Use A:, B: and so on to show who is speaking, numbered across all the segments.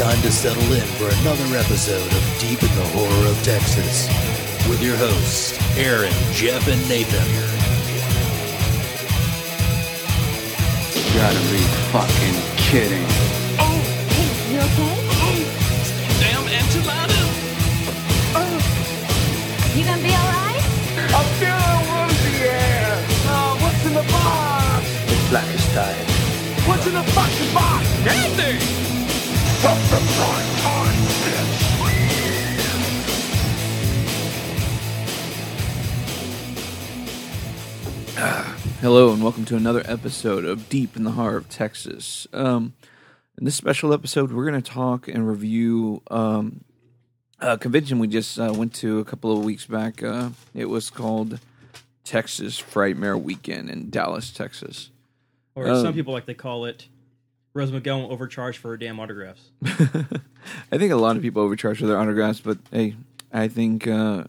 A: time to settle in for another episode of Deep in the Horror of Texas with your hosts, Aaron, Jeff, and Nathan.
B: You gotta be fucking kidding.
C: Oh, hey, you okay?
D: Damn enchilada!
C: Oh, you gonna be alright?
E: I'm feeling woozy, yeah. Uh, what's in the box?
B: The blackest tie.
E: What's in the fucking box?
D: Anything!
F: Hello and welcome to another episode of Deep in the Heart of Texas. Um, in this special episode, we're going to talk and review um, a convention we just uh, went to a couple of weeks back. Uh, it was called Texas Frightmare Weekend in Dallas, Texas.
G: Or
F: Um,
G: some people like to call it Rose McGowan overcharged for her damn autographs.
F: I think a lot of people overcharge for their autographs, but hey, I think uh,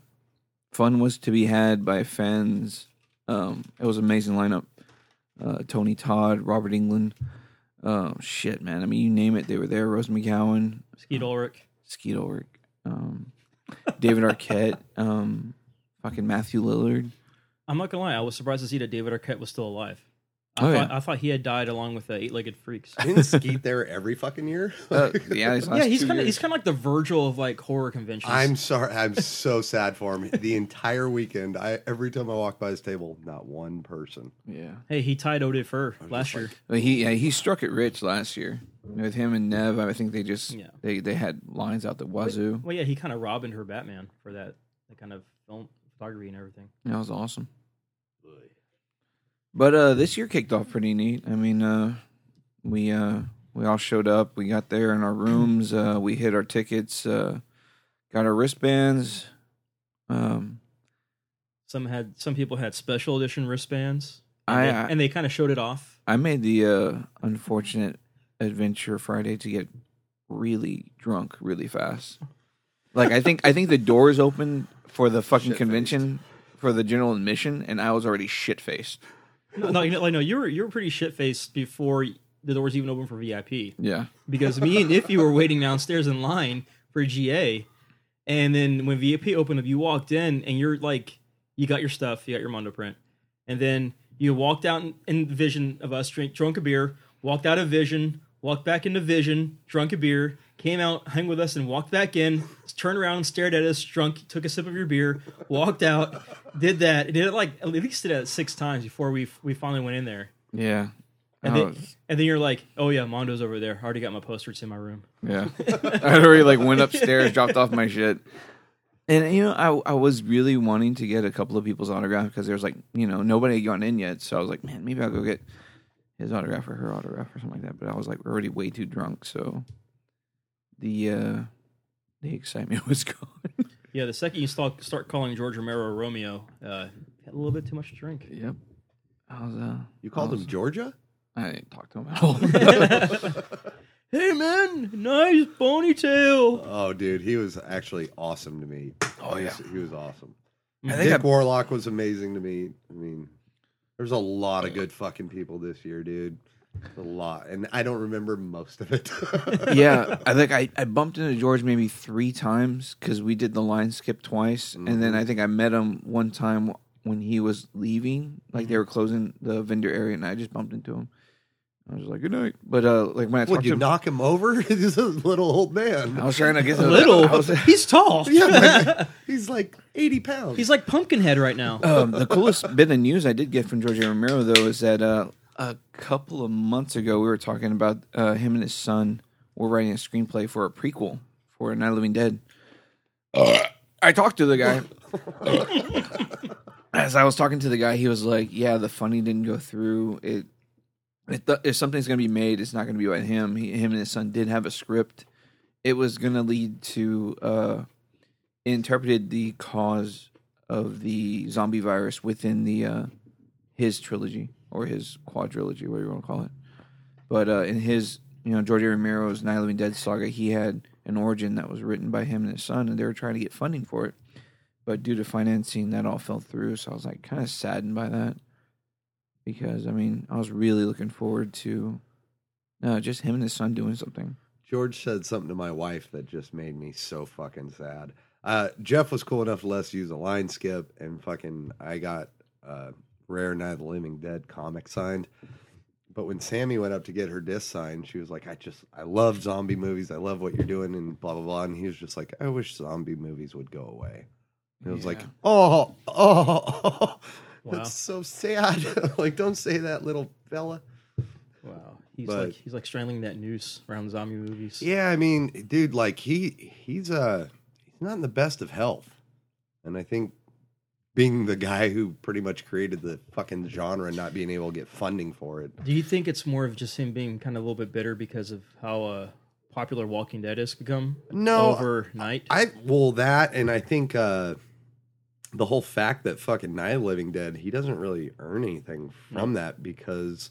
F: fun was to be had by fans. Um, it was an amazing lineup. Uh, Tony Todd, Robert Englund. Oh shit, man! I mean, you name it, they were there. Rose McGowan,
G: Skeet Ulrich.
F: Skeet Ulrich, um, David Arquette, um, fucking Matthew Lillard.
G: I'm not gonna lie, I was surprised to see that David Arquette was still alive. I,
F: Oh,
G: thought,
F: yeah.
G: I thought he had died along with the eight-legged freaks.
H: I didn't Skeet there every fucking year?
F: Uh, yeah, last
G: yeah, he's kind of he's kind of like the Virgil of like horror conventions.
H: I'm sorry. I'm so sad for him. The entire weekend, I every time I walk by his table, not one person.
F: yeah.
G: hey, he tied Odin Fur last year.
F: But he yeah, he struck it rich last year with him and Neve. I think they just
G: Yeah.
F: they they had lines out the wazoo.
G: Well, yeah, he kind of robbed her Batman for that, that kind of film photography and everything.
F: That was awesome. But uh this year kicked off pretty neat. I mean, uh we uh we all showed up. We got there in our rooms. Uh we hit our tickets, uh got our wristbands. Um
G: Some had some people had special edition wristbands, and
F: I
G: they,
F: I,
G: and they kind of showed it off.
F: I made the uh unfortunate adventure Friday to get really drunk really fast. Like I think I think the doors opened for the fucking
H: Shit-faced.
F: convention for the general admission and I was already shit faced.
G: No, no, you know, like no, you were you were pretty shit faced before the doors even opened for VIP.
F: Yeah.
G: because me and Iffy were waiting downstairs in line for GA, and then when VIP opened up, you walked in and you're like, you got your stuff, you got your Mondo print, and then you walked out in, in vision of us, drink, drunk a beer, walked out of vision, walked back into vision, drunk a beer, came out, hung with us, and walked back in, turned around, stared at us, drunk, took a sip of your beer, walked out, did that, did it like at least did it six times before we we finally went in there.
F: Yeah.
G: And then, and then you're like, oh yeah, Mondo's over there. I already got my poster. It's in my room.
F: Yeah, I already like went upstairs, dropped off my shit, and you know I I was really wanting to get a couple of people's autograph because there was like you know nobody had gone in yet, so I was like, man, maybe I'll go get his autograph or her autograph or something like that. But I was like already way too drunk, so the uh the excitement was gone.
G: Yeah, the second you start start calling George Romero Romeo, uh, had a little bit too much to drink.
F: yep, I was. uh
H: You called
F: I was-
H: him Georgia?
F: I didn't talk to him at all.
G: hey man, nice ponytail.
H: Oh, dude, he was actually awesome to meet.
F: Oh,
H: He
F: yeah.
H: was- he was awesome.
F: I think
H: Dick
F: I,
H: Warlock was amazing to me. I mean, there's a lot of good fucking people this year, dude. A lot, and I don't remember most of it.
F: yeah, I think I, I bumped into George maybe three times because we did the line skip twice, and then I think I met him one time when he was leaving, like they were closing the vendor area, and I just bumped into him. I was like, "Good night," but uh, like when I
H: Would
F: talked to
H: you
F: him,
H: knock him over? He's a little old man.
F: I was trying to get to the-
G: Little,
F: was-
G: he's tall.
H: yeah, but he's like 80 pounds.
G: He's like Pumpkinhead right now.
F: um, the coolest bit of news I did get from George A. Romero though is that uh, a couple of months ago we were talking about uh, him and his son were writing a screenplay for a prequel for Night of Living Dead. I talked to the guy. As I was talking to the guy, he was like, "Yeah, the funding didn't go through. It, it th- if something's going to be made, it's not going to be about him. He, him and his son did have a script. It was going to lead to uh, interpreted the cause of the zombie virus within the uh, his trilogy or his quadrilogy, whatever you want to call it. But uh, in his, you know, George Romero's Night of Living Dead saga, he had an origin that was written by him and his son, and they were trying to get funding for it. But due to financing, that all fell through. So I was like kind of saddened by that because I mean I was really looking forward to uh, just him and his son doing something.
H: George said something to my wife that just made me so fucking sad. Uh, Jeff was cool enough to let us use a line skip, and fucking I got uh, Rare Night of the Living Dead comic signed. But when Sammy went up to get her disc signed, she was like, "I just, I love zombie movies. I love what you're doing," and blah blah blah. And he was just like, "I wish zombie movies would go away." And it was like,
F: Yeah.
H: "Oh, oh,
G: Wow.
H: that's so sad. like, don't say that, little fella."
G: Wow. He's
H: But-
G: like he's like strangling that noose around zombie movies.
H: Yeah, I mean, dude, like he he's uh he's not in the best of health. And I think being the guy who pretty much created the fucking genre and not being able to get funding for it.
G: Do you think it's more of just him being kind of a little bit bitter because of how uh, popular Walking Dead has become
H: No,
G: overnight?
H: I well that and I think uh the whole fact that fucking Night of Living Dead, he doesn't really earn anything from that because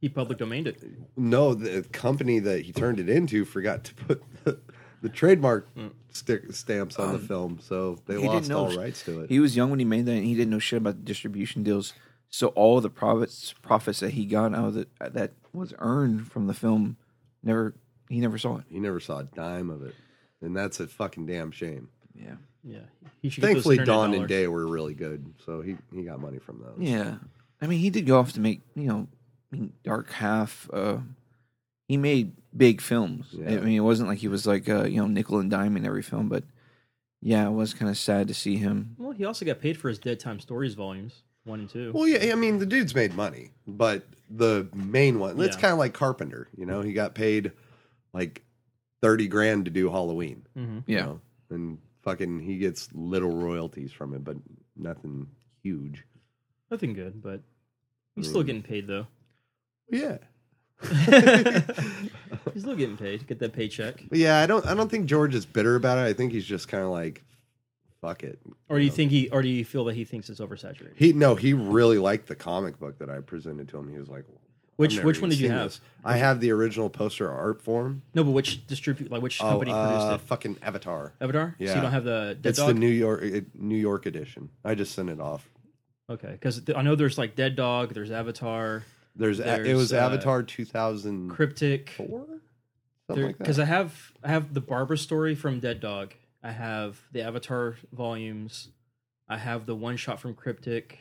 G: he public domained it.
H: no, the company that he turned it into forgot to put the, the trademark stick stamps on the film, so they
F: Um,
H: lost
F: didn't know
H: all
F: sh-
H: rights to it.
F: He was young when he made that, and he didn't know shit about the distribution deals. So all the profits profits that he got out of it that was earned from the film, never he never saw it.
H: He never saw a dime of it, and that's a fucking damn shame.
F: Yeah,
G: Yeah. He should
H: Thankfully,
G: internet
H: Dawn and. Day were really good, so he he got money from those.
F: yeah. I mean, he did go off to make you know, I mean, Dark Half. Uh, he made big films. I mean, it wasn't like he was like uh, you know nickel and dime in every film, but yeah, it was kind of sad to see him.
G: Well, he also got paid for his Dead Time Stories volumes one and two.
H: Well, yeah, I mean the dude's made money, but the main one, it's
G: Yeah.
H: kind of like Carpenter. You know, he got paid like thirty grand to do Halloween.
G: hmm
H: you
F: Yeah.
H: know, and fucking he gets little royalties from it, but nothing huge.
G: Nothing good, but he's
H: I
G: still getting paid though.
H: Yeah,
G: he's still getting paid. Get that paycheck.
H: but yeah, I don't I don't think George is bitter about it. I think he's just kind of like, fuck it.
G: Or do you think he? Or do you feel that he thinks it's oversaturated?
H: He no, he really liked the comic book that I presented to him. He was like,
G: Which- which one did you have?
H: this." I have the original poster art form.
G: No, but which distribute? Like which
H: Oh,
G: company
H: uh,
G: produced it?
H: fucking Avatar.
G: Avatar. So
H: yeah.
G: you don't have the Dead
H: it's
G: Dog.
H: the New York New York edition. I just sent it off.
G: okay, because I know there's like Dead Dog. There's Avatar,
H: There's, a- it
G: There's,
H: was
G: uh,
H: Avatar 2004,
G: Cryptic.
H: something like that.
G: Because I have I have the Barbara story from Dead Dog. I have the Avatar volumes. I have the one shot from Cryptic,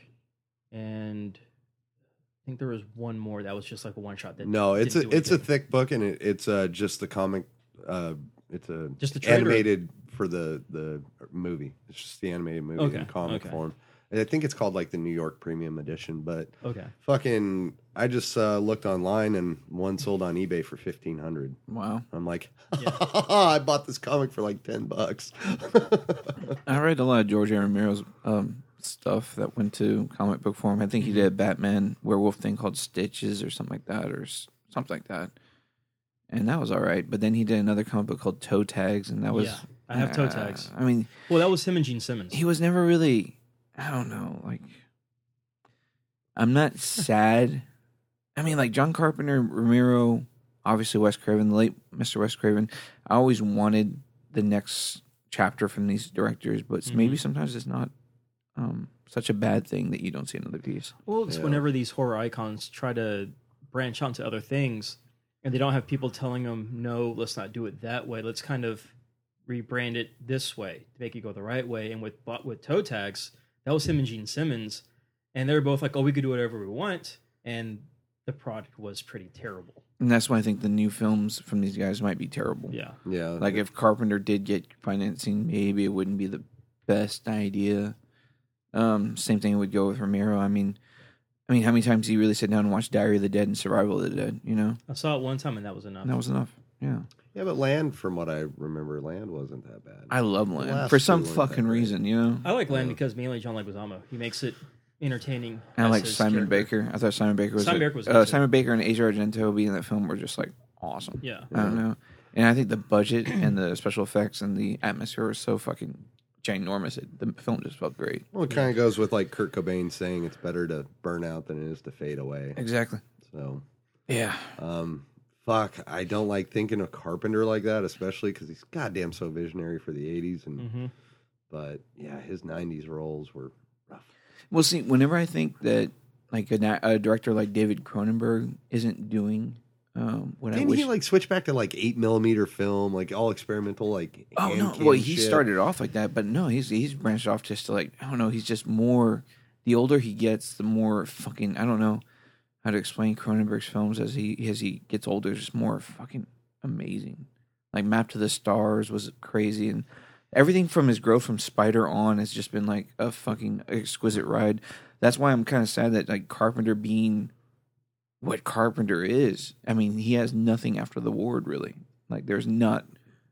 G: and I think there was one more that was just like a one shot. That
H: No, it's a
G: didn't do
H: it's a
G: anything.
H: thick book, and it, it's uh, just the comic. Uh, it's a
G: Just the trailer?
H: animated for the the movie. It's just the animated movie
G: Okay,
H: in comic
G: okay.
H: form. And I think it's called like the New York Premium Edition. But
G: okay.
H: fucking, I just uh, looked online, and one sold on eBay for fifteen hundred.
F: Wow,
H: I'm like,
G: Yeah.
H: I bought this comic for like ten bucks.
F: I read a lot of George A. Romero's um, stuff that went to comic book form. I think he did a Batman werewolf thing called Stitches or something like that, or something like that. And that was all right. But then he did another comic book called Toe Tags, and that was.
G: Yeah, I have toe
F: uh,
G: tags.
F: I mean,
G: Well, that was him and Gene Simmons.
F: he was never really. I don't know. Like, I'm not sad. I mean, like John Carpenter, Romero, obviously Wes Craven, the late Mr. Wes Craven. I always wanted the next chapter from these directors, but
G: Mm-hmm.
F: maybe sometimes it's not um, such a bad thing that you don't see another piece.
G: Well, it's
H: Yeah.
G: whenever these horror icons try to branch out to other things, and they don't have people telling them, "No, let's not do it that way. Let's kind of rebrand it this way to make it go the right way." And with but with toe tags, that was him and Gene Simmons, and they're both like, "Oh, we could do whatever we want," and the product was pretty terrible.
F: And that's why I think the new films from these guys might be terrible.
G: Yeah,
H: yeah,
F: Like if Carpenter did get financing, maybe it wouldn't be the best idea. Um, same thing would go with Romero. I mean, I mean, how many times did he really sit down and watch Diary of the Dead and Survival of the Dead? You know,
G: I saw it one time, and that was enough.
F: and that was enough. Yeah,
H: yeah. But Land, from what I remember, Land wasn't that bad.
F: I love Land for some fucking reason. You know,
G: I like Land because mainly John Leguizamo. He makes it entertaining.
F: and I like Simon
G: character.
F: Baker. I thought Simon Baker was
G: Simon
F: a-
G: Baker was
F: uh. Simon Baker and Asia Argento being in that film were just like awesome.
G: Yeah,
F: I don't know, and I think the budget and the special effects and the atmosphere was so fucking ginormous. It, the film just felt great.
H: Well, it kind of goes with like Kurt Cobain saying it's better to burn out than it is to fade away.
F: Exactly.
H: So,
F: Yeah.
H: um, fuck, I don't like thinking of Carpenter like that, especially because he's goddamn so visionary for the '80s. And
G: hmm
H: but yeah, his '90s roles were rough.
F: Well, see, whenever I think that like a, a director like David Cronenberg isn't doing Um, when
H: Didn't
F: wish,
H: he like switch back to like eight millimeter film, like all experimental, like
F: oh no, well he
H: shit?
F: started off like that, but no, he's he's branched off just to like I don't know. He's just more. The older he gets, the more fucking I don't know how to explain Cronenberg's films as he as he gets older. Just more fucking amazing. Like Map to the Stars was crazy, and everything from his growth from Spider on has just been like a fucking exquisite ride. That's why I'm kind of sad that like Carpenter being what Carpenter is. I mean, he has nothing after the Ward really. Like there's not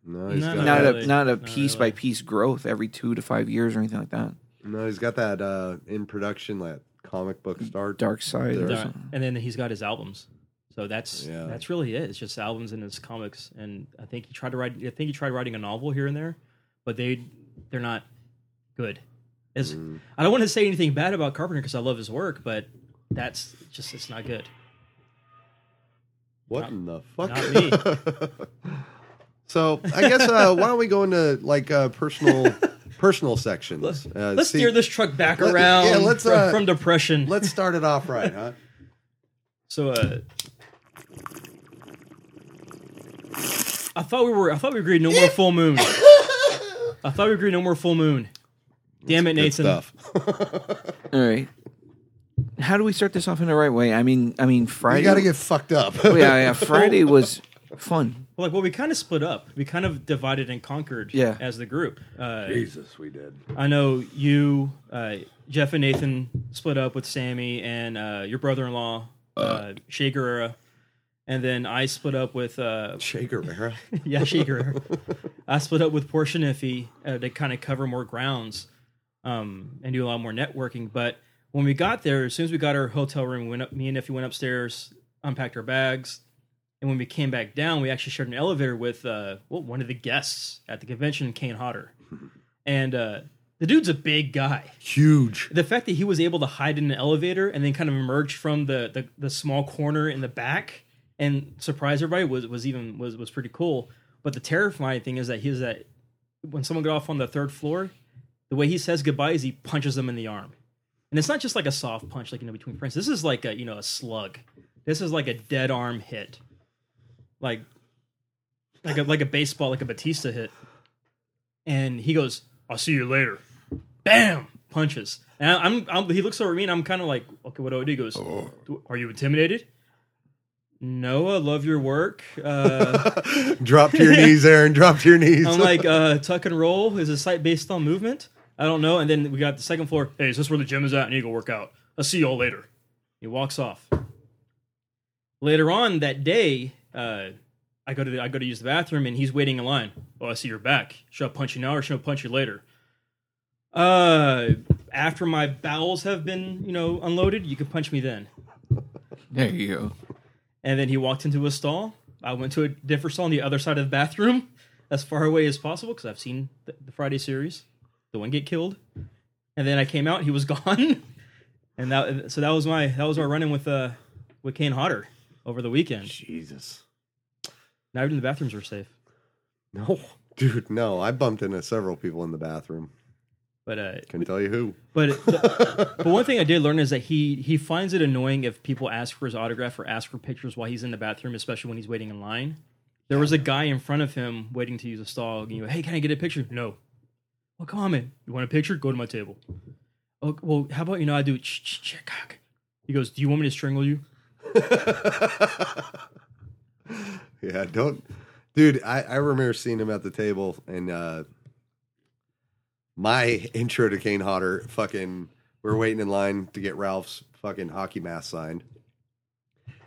H: No, he's
G: Not
H: got
F: not
G: really.
F: a not a
G: Not
F: piece
G: really.
F: by piece growth every two to five years or anything like that.
H: no, he's got that uh in production that comic book start.
F: Dark Side or
G: Dark-
F: something.
G: and then he's got his albums. So that's
H: Yeah.
G: that's really it. It's just albums and his comics. And I think he tried to write. I think he tried writing a novel here and there, but they they're not good. As
H: Mm.
G: I don't want to say anything bad about Carpenter because I love his work, but that's just it's not good.
H: What
G: Not-
H: in the fuck?
G: not
H: so I guess uh, why don't we go into like uh, personal personal sections? Uh,
G: Let's
H: see-
G: steer this truck back
H: Let-
G: around
H: yeah, let's,
G: from,
H: uh,
G: from depression.
H: Let's start it off right, huh?
G: So uh I thought we were I thought we agreed no more full moon. I thought we agreed no more full moon. Damn it, Nathan.
H: stuff.
F: All right. How do we start this off in the right way? I mean, I mean Friday.
H: You got to get fucked up.
F: Oh, yeah, yeah. Friday was fun.
G: Well, like well we kind of split up. We kind of divided and conquered
F: Yeah.
G: as the group. Uh
H: Jesus, we did.
G: I know you uh Jeff and Nathan split up with Sammy and uh your brother-in-law uh Shea Guerrera. And then I split up with uh
H: Shaker era.
G: yeah, Shaker. I split up with Portia Niffy uh, to kind of cover more grounds um, and do a lot more networking. But when we got there, as soon as we got our hotel room, we went up, me and Niffy went upstairs, unpacked our bags, and when we came back down, we actually shared an elevator with uh, well, one of the guests at the convention, Kane Hodder, and uh, the dude's a big guy.
H: Huge.
G: The fact that he was able to hide in an elevator and then kind of emerge from the the, the small corner in the back and surprise everybody was was even was was pretty cool. But the terrifying thing is that he's that when someone got off on the third floor, the way he says goodbye is he punches them in the arm, and it's not just like a soft punch like you know between friends. This is like a you know a slug. This is like a dead arm hit, like like a like a baseball like a Batista hit. And he goes, "I'll see you later." Bam, punches. And I'm, I'm he looks over at me and I'm kind of like, okay, what do I do? He goes, oh. "Are you intimidated?" No, I love your work. Uh,
H: Drop to your knees, Aaron. Drop to your knees.
G: I'm like, uh, tuck and roll is a site based on movement. I don't know. And then we got the second floor. Hey, is this where the gym is at? I need to go work out. I'll see y'all later. He walks off. Later on that day, uh, I go to the, I go to use the bathroom and he's waiting in line. Oh, I see you're back. Should I punch you now or should I punch you later? Uh, after my bowels have been, you know, unloaded, you can punch me then.
F: There you go.
G: And then he walked into a stall. I went to a different stall on the other side of the bathroom, as far away as possible, because I've seen the, the Friday series. The one get killed, and then I came out. He was gone, and that so that was my that was my running with uh with Kane Hodder over the weekend.
H: Jesus.
G: Not even the bathrooms were safe.
H: No, dude, no. I bumped into several people in the bathroom.
G: But uh,
H: Can you tell you who.
G: But but one thing I did learn is that he he finds it annoying if people ask for his autograph or ask for pictures while he's in the bathroom, especially when he's waiting in line. There was a guy in front of him waiting to use a stall. And you go, hey, can I get a picture? No. Well, come on, man. You want a picture? Go to my table. Oh, well, how about you know I do? He goes, do you want me to strangle you?
H: Yeah, don't, dude. I, I remember seeing him at the table, and uh my intro to Kane Hodder, fucking, we are waiting in line to get Ralph's fucking hockey mask signed,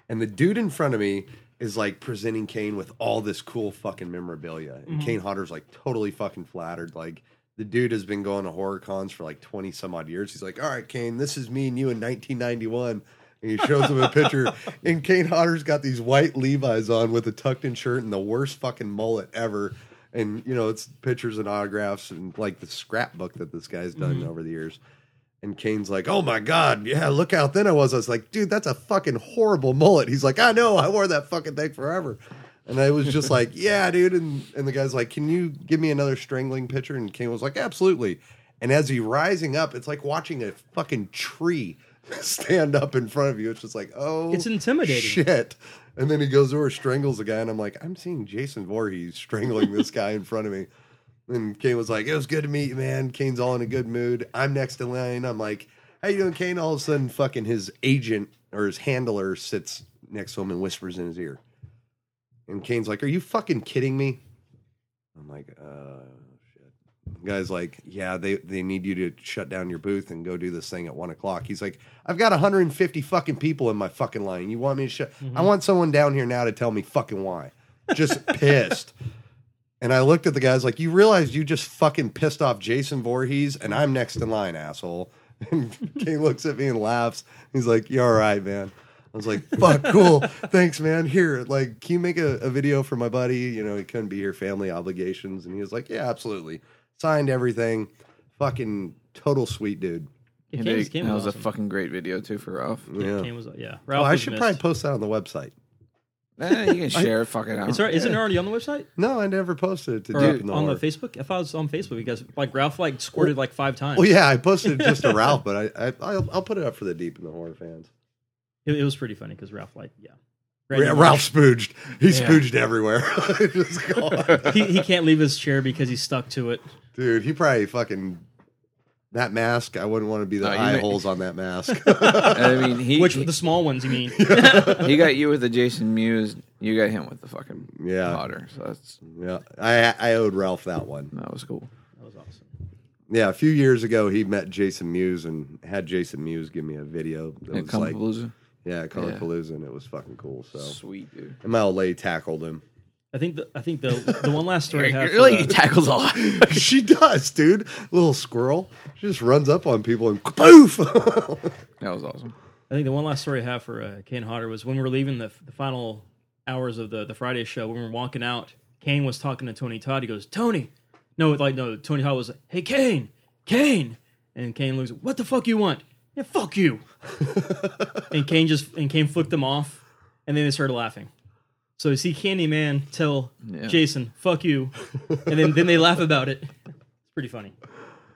H: and the dude in front of me is like presenting Kane with all this cool fucking memorabilia, and mm-hmm. Kane Hodder's like totally fucking flattered, like. The dude has been going to horror cons for like 20 some odd years. He's like, All right, Kane, this is me and you in 1991. And he shows him a picture. and Kane Hodder's got these white Levi's on with a tucked in shirt and the worst fucking mullet ever. And, you know, it's pictures and autographs and like the scrapbook that this guy's done mm-hmm. over the years. And Kane's like, Oh my God, yeah, look how thin I was. I was like, Dude, that's a fucking horrible mullet. He's like, I know, I wore that fucking thing forever. And I was just like, yeah, dude. And, and the guy's like, can you give me another strangling picture? And Kane was like, absolutely. And as he rising up, it's like watching a fucking tree stand up in front of you. It's just like, oh,
G: It's intimidating.
H: Shit. And then he goes over, strangles the guy, and I'm like, I'm seeing Jason Voorhees strangling this guy in front of me. And Kane was like, It was good to meet you, man. Kane's all in a good mood. I'm next in line. I'm like, How you doing, Kane? All of a sudden, fucking his agent or his handler sits next to him and whispers in his ear. And Kane's like, Are you fucking kidding me? I'm like, uh guy's like, Yeah, they, they need you to shut down your booth and go do this thing at one o'clock. He's like, I've got 150 fucking people in my fucking line. You want me to shut I mhm. want someone down here now to tell me fucking why. Just pissed. And I looked at the guys like, you realize you just fucking pissed off Jason Voorhees, and I'm next in line, asshole. And Kane looks at me and laughs. He's like, "You're all right, man." I was like, "Fuck, cool, thanks, man." Here, like, can you make a, a video for my buddy? You know, he couldn't be here, family obligations, and he was like, "Yeah, absolutely." Signed everything. Fucking total sweet dude.
G: Yeah,
F: He
G: Kane was,
F: did-
G: Kane
F: that
G: was
F: was
G: awesome.
F: a fucking great video too for Ralph.
H: Yeah.
G: Kane was yeah.
H: Oh,
G: Ralph
H: I
G: was
H: should
G: missed.
H: probably post that on the website.
F: Eh, you can share it. Fuck it out.
G: It's already, isn't it already on the website
H: No, I never posted it to
G: or
H: Deep in the
G: on the
H: Horror.
G: Facebook? I thought it was on Facebook because like Ralph like squirted like five times.
H: Well, yeah, I posted it just to Ralph, but I, I I'll, I'll put it up for the Deep in the Horror fans.
G: It, it was pretty funny because Ralph like yeah.
H: Yeah, Ralph spooged. He spooged everywhere. Just gone.
G: he, he can't leave his chair because he's stuck to it.
H: Dude, he probably fucking that mask. I wouldn't want to be the
F: No, you
H: eye
F: may-
H: holes on that mask.
F: I mean, he
G: Which
F: he,
G: the small ones you mean?
F: he got you with the Jason Mewes. You got him with the fucking
H: Yeah.
F: Potter. So that's
H: yeah, I I owed Ralph that one.
F: that was cool.
G: That was awesome.
H: Yeah, a few years ago, he met Jason Mewes and had Jason Mewes give me a video. That
F: At
H: was like,
F: Palooza.
H: Yeah, at Palooza, and it was fucking cool. So,
F: Sweet dude.
H: and my old lady tackled him.
G: I think the I think the the one last story I have for,
F: Really,
G: uh,
F: tackles a lot.
H: she does, dude. Little squirrel. She just runs up on people and poof.
F: that was awesome.
G: I think the one last story I have for uh, Kane Hodder was when we were leaving the, the final hours of the, the Friday show, when we were walking out, Kane was talking to Tony Todd. He goes, Tony. No, like, no, Tony Todd was like, hey, Kane, Kane. And Kane looks, what the fuck you want? Yeah, fuck you. and Kane just, and Kane flicked them off, and then they started laughing. So you see Candyman tell
F: Yeah.
G: Jason, fuck you. And then, then they laugh about it. It's pretty funny.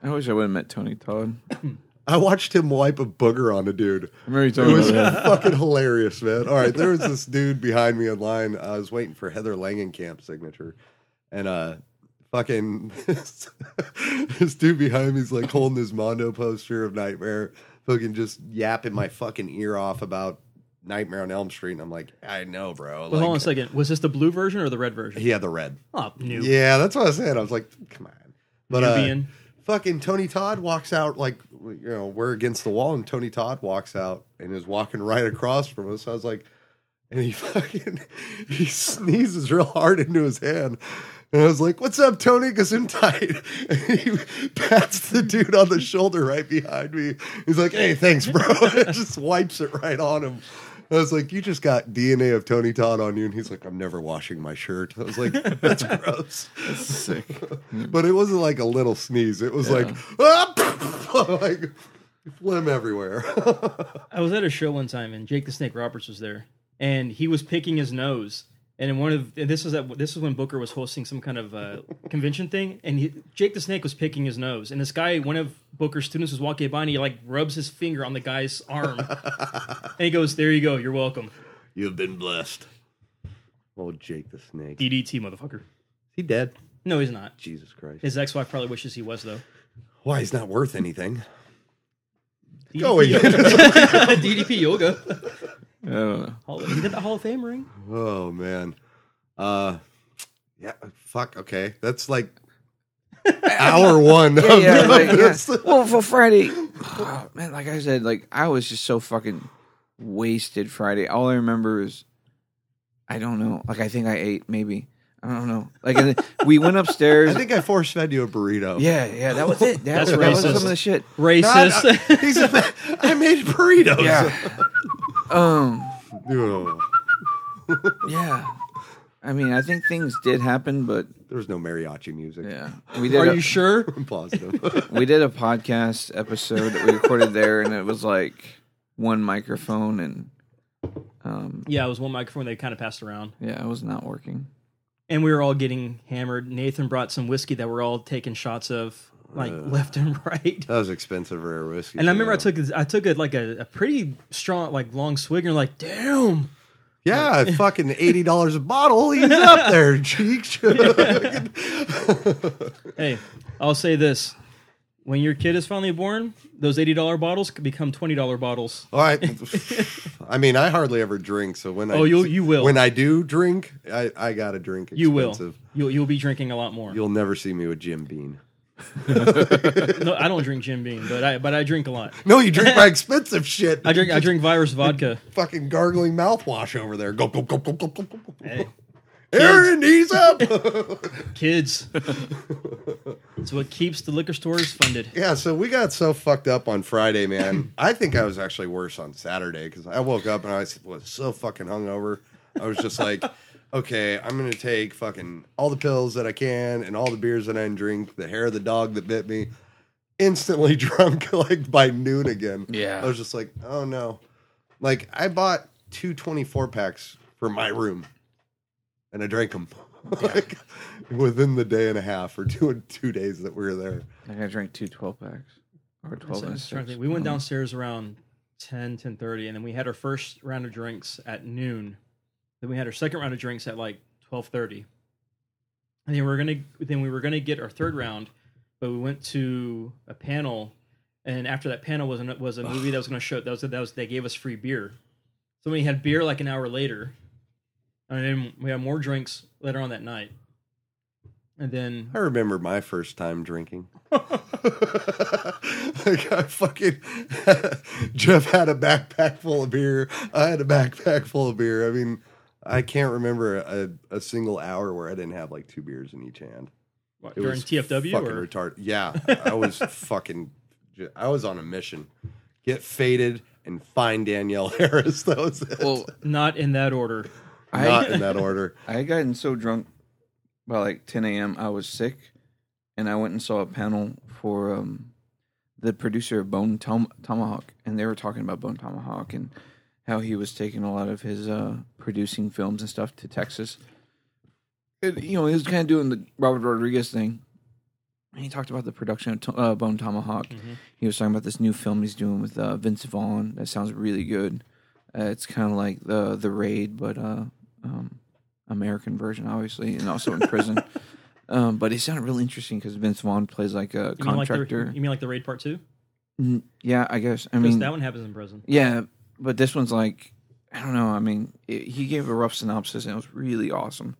F: I wish I would have met Tony Todd.
H: I watched him wipe a booger on a dude.
F: I remember you
H: It
F: told
H: was
F: about that.
H: fucking hilarious, man. All right, there was this dude behind me in line. I was waiting for Heather Langenkamp signature, and uh, fucking this dude behind me's like holding his Mondo poster of Nightmare, fucking just yapping my fucking ear off about Nightmare on Elm Street, and I'm like, I know, bro.
G: Well,
H: Like,
G: hold on a second. Was this the blue version or the red version?
H: Yeah, the red.
G: Oh, new.
H: Yeah, that's what I said. I was like, come on. But uh, fucking Tony Todd walks out like you know we're against the wall, and Tony Todd walks out and is walking right across from us. I was like, and he fucking he sneezes real hard into his hand. And I was like, "What's up, Tony? Cause I'm tight." And he pats the dude on the shoulder right behind me. He's like, "Hey, thanks, bro." And just wipes it right on him. I was like, "You just got DNA of Tony Todd on you," and he's like, "I'm never washing my shirt." I was like, "That's gross."
F: Sick.
H: but it wasn't like a little sneeze. It was like, ah, like phlegm everywhere.
G: I was at a show one time and Jake the Snake Roberts was there, and he was picking his nose. And in one of and this was at this was when Booker was hosting some kind of uh, convention thing, and he, Jake the Snake was picking his nose. And this guy, one of Booker's students, was walking by, and he like rubs his finger on the guy's arm, and he goes, "There you go, you're welcome."
H: You've been blessed. Oh, Jake the Snake.
G: DDT, motherfucker.
H: Is he dead?
G: No, he's not.
H: Jesus Christ.
G: His ex-wife probably wishes he was though.
H: Why he's not worth anything?
G: DDP,
H: Go away.
G: DDP yoga.
F: I don't know.
G: Hall- He did the Hall of Fame ring.
H: oh man. Uh yeah, fuck, okay. That's like hour one.
F: Yeah,
H: of-
F: yeah, like, yeah.
H: this.
F: Well, for Friday, oh, man, like I said, like I was just so fucking wasted Friday. All I remember is, I don't know. Like I think I ate maybe. I don't know. Like and then we went upstairs.
H: I think I force fed you a burrito.
F: yeah, yeah, that was it. That,
G: That's
F: was, that was
G: racist.
F: some of the shit.
G: Racist.
H: Not- uh, he's a, I made burritos.
F: Yeah. Um.
H: Ugh.
F: Yeah. I mean, I think things did happen, but
H: There was no mariachi music.
F: yeah, we did.
G: Are
F: a,
G: you sure?
H: I'm positive.
F: we did a podcast episode that we recorded there, and it was like one microphone, and um,
G: Yeah, it was one microphone they kind of passed around.
F: yeah, it was not working.
G: and we were all getting hammered. Nathan brought some whiskey that we're all taking shots of. Like
H: Uh.
G: left and right.
H: That was expensive rare whiskey.
G: And I remember I took I took it like a, a pretty strong like long swig and like damn.
H: Yeah, fucking eighty dollars a bottle. He's up there, cheeks.
G: Hey, I'll say this: when your kid is finally born, those eighty dollar bottles could become twenty dollar bottles.
H: All right. I mean, I hardly ever drink, so when I
G: Oh, you'll- you will.
H: when I do drink, I I gotta drink. Expensive.
G: You will. You'll you'll be drinking a lot more.
H: You'll never see me with Jim Beam.
G: No, I don't drink Jim Beam, but I but I drink a lot.
H: No, you drink my expensive shit.
G: I drink I drink virus vodka.
H: fucking gargling mouthwash over there. Go go go go go go. go.
G: Hey,
H: Aaron, he's up.
G: kids. it's what keeps the liquor stores funded.
H: yeah, so we got so fucked up on Friday, man. I think I was actually worse on Saturday because I woke up and I was so fucking hungover. I was just like, okay, I'm gonna take fucking all the pills that I can and all the beers that I can drink, the hair of the dog that bit me. Instantly drunk like by noon again.
F: Yeah.
H: I was just like, oh no. Like I bought two 24 packs for my room and I drank them like within the day and a half or two two days that we were there.
F: I think I drank two 12 packs or 12
G: So,
F: and
G: I'm
F: a
G: trying to
F: six.
G: We went
F: Um,
G: downstairs around 10, 10.30, and then we had our first round of drinks at noon. Then we had our second round of drinks at like twelve thirty. And then we were gonna then we were gonna get our third round, but we went to a panel, and after that panel was an, was a movie that was gonna show that was that was they gave us free beer. So we had beer like an hour later, and then we had more drinks later on that night. And then
H: I remember my first time drinking. like I fucking Jeff had a backpack full of beer. I had a backpack full of beer. I mean, I can't remember a, a single hour where I didn't have like two beers in each hand.
G: what,
H: It
G: during
H: was
G: TFW
H: fucking
G: or
H: retarded. Yeah, I was fucking. I was on a mission. Get faded and find Danielle Harris. That was it.
F: Well,
G: not in that order.
H: Not
F: I,
H: in that order.
F: I had gotten so drunk by like 10 a.m. I was sick, and I went and saw a panel for um, the producer of Bone Tom- Tomahawk, and they were talking about Bone Tomahawk and how he was taking a lot of his uh, producing films and stuff to Texas. And, you know, he was kind of doing the Robert Rodriguez thing. And he talked about the production of to- uh, Bone Tomahawk. He was talking about this new film he's doing with uh, Vince Vaughn. That sounds really good. Uh, it's kind of like the the Raid, but uh, um, American version, obviously, and also in prison. Um, but it sounded really interesting because Vince Vaughn plays like a
G: You mean like
F: contractor.
G: the, you mean like the raid part two?
F: Mm, yeah, I guess. I mean,
G: that one happens in prison.
F: yeah, but this one's like, I don't know. I mean, it, he gave a rough synopsis and it was really awesome.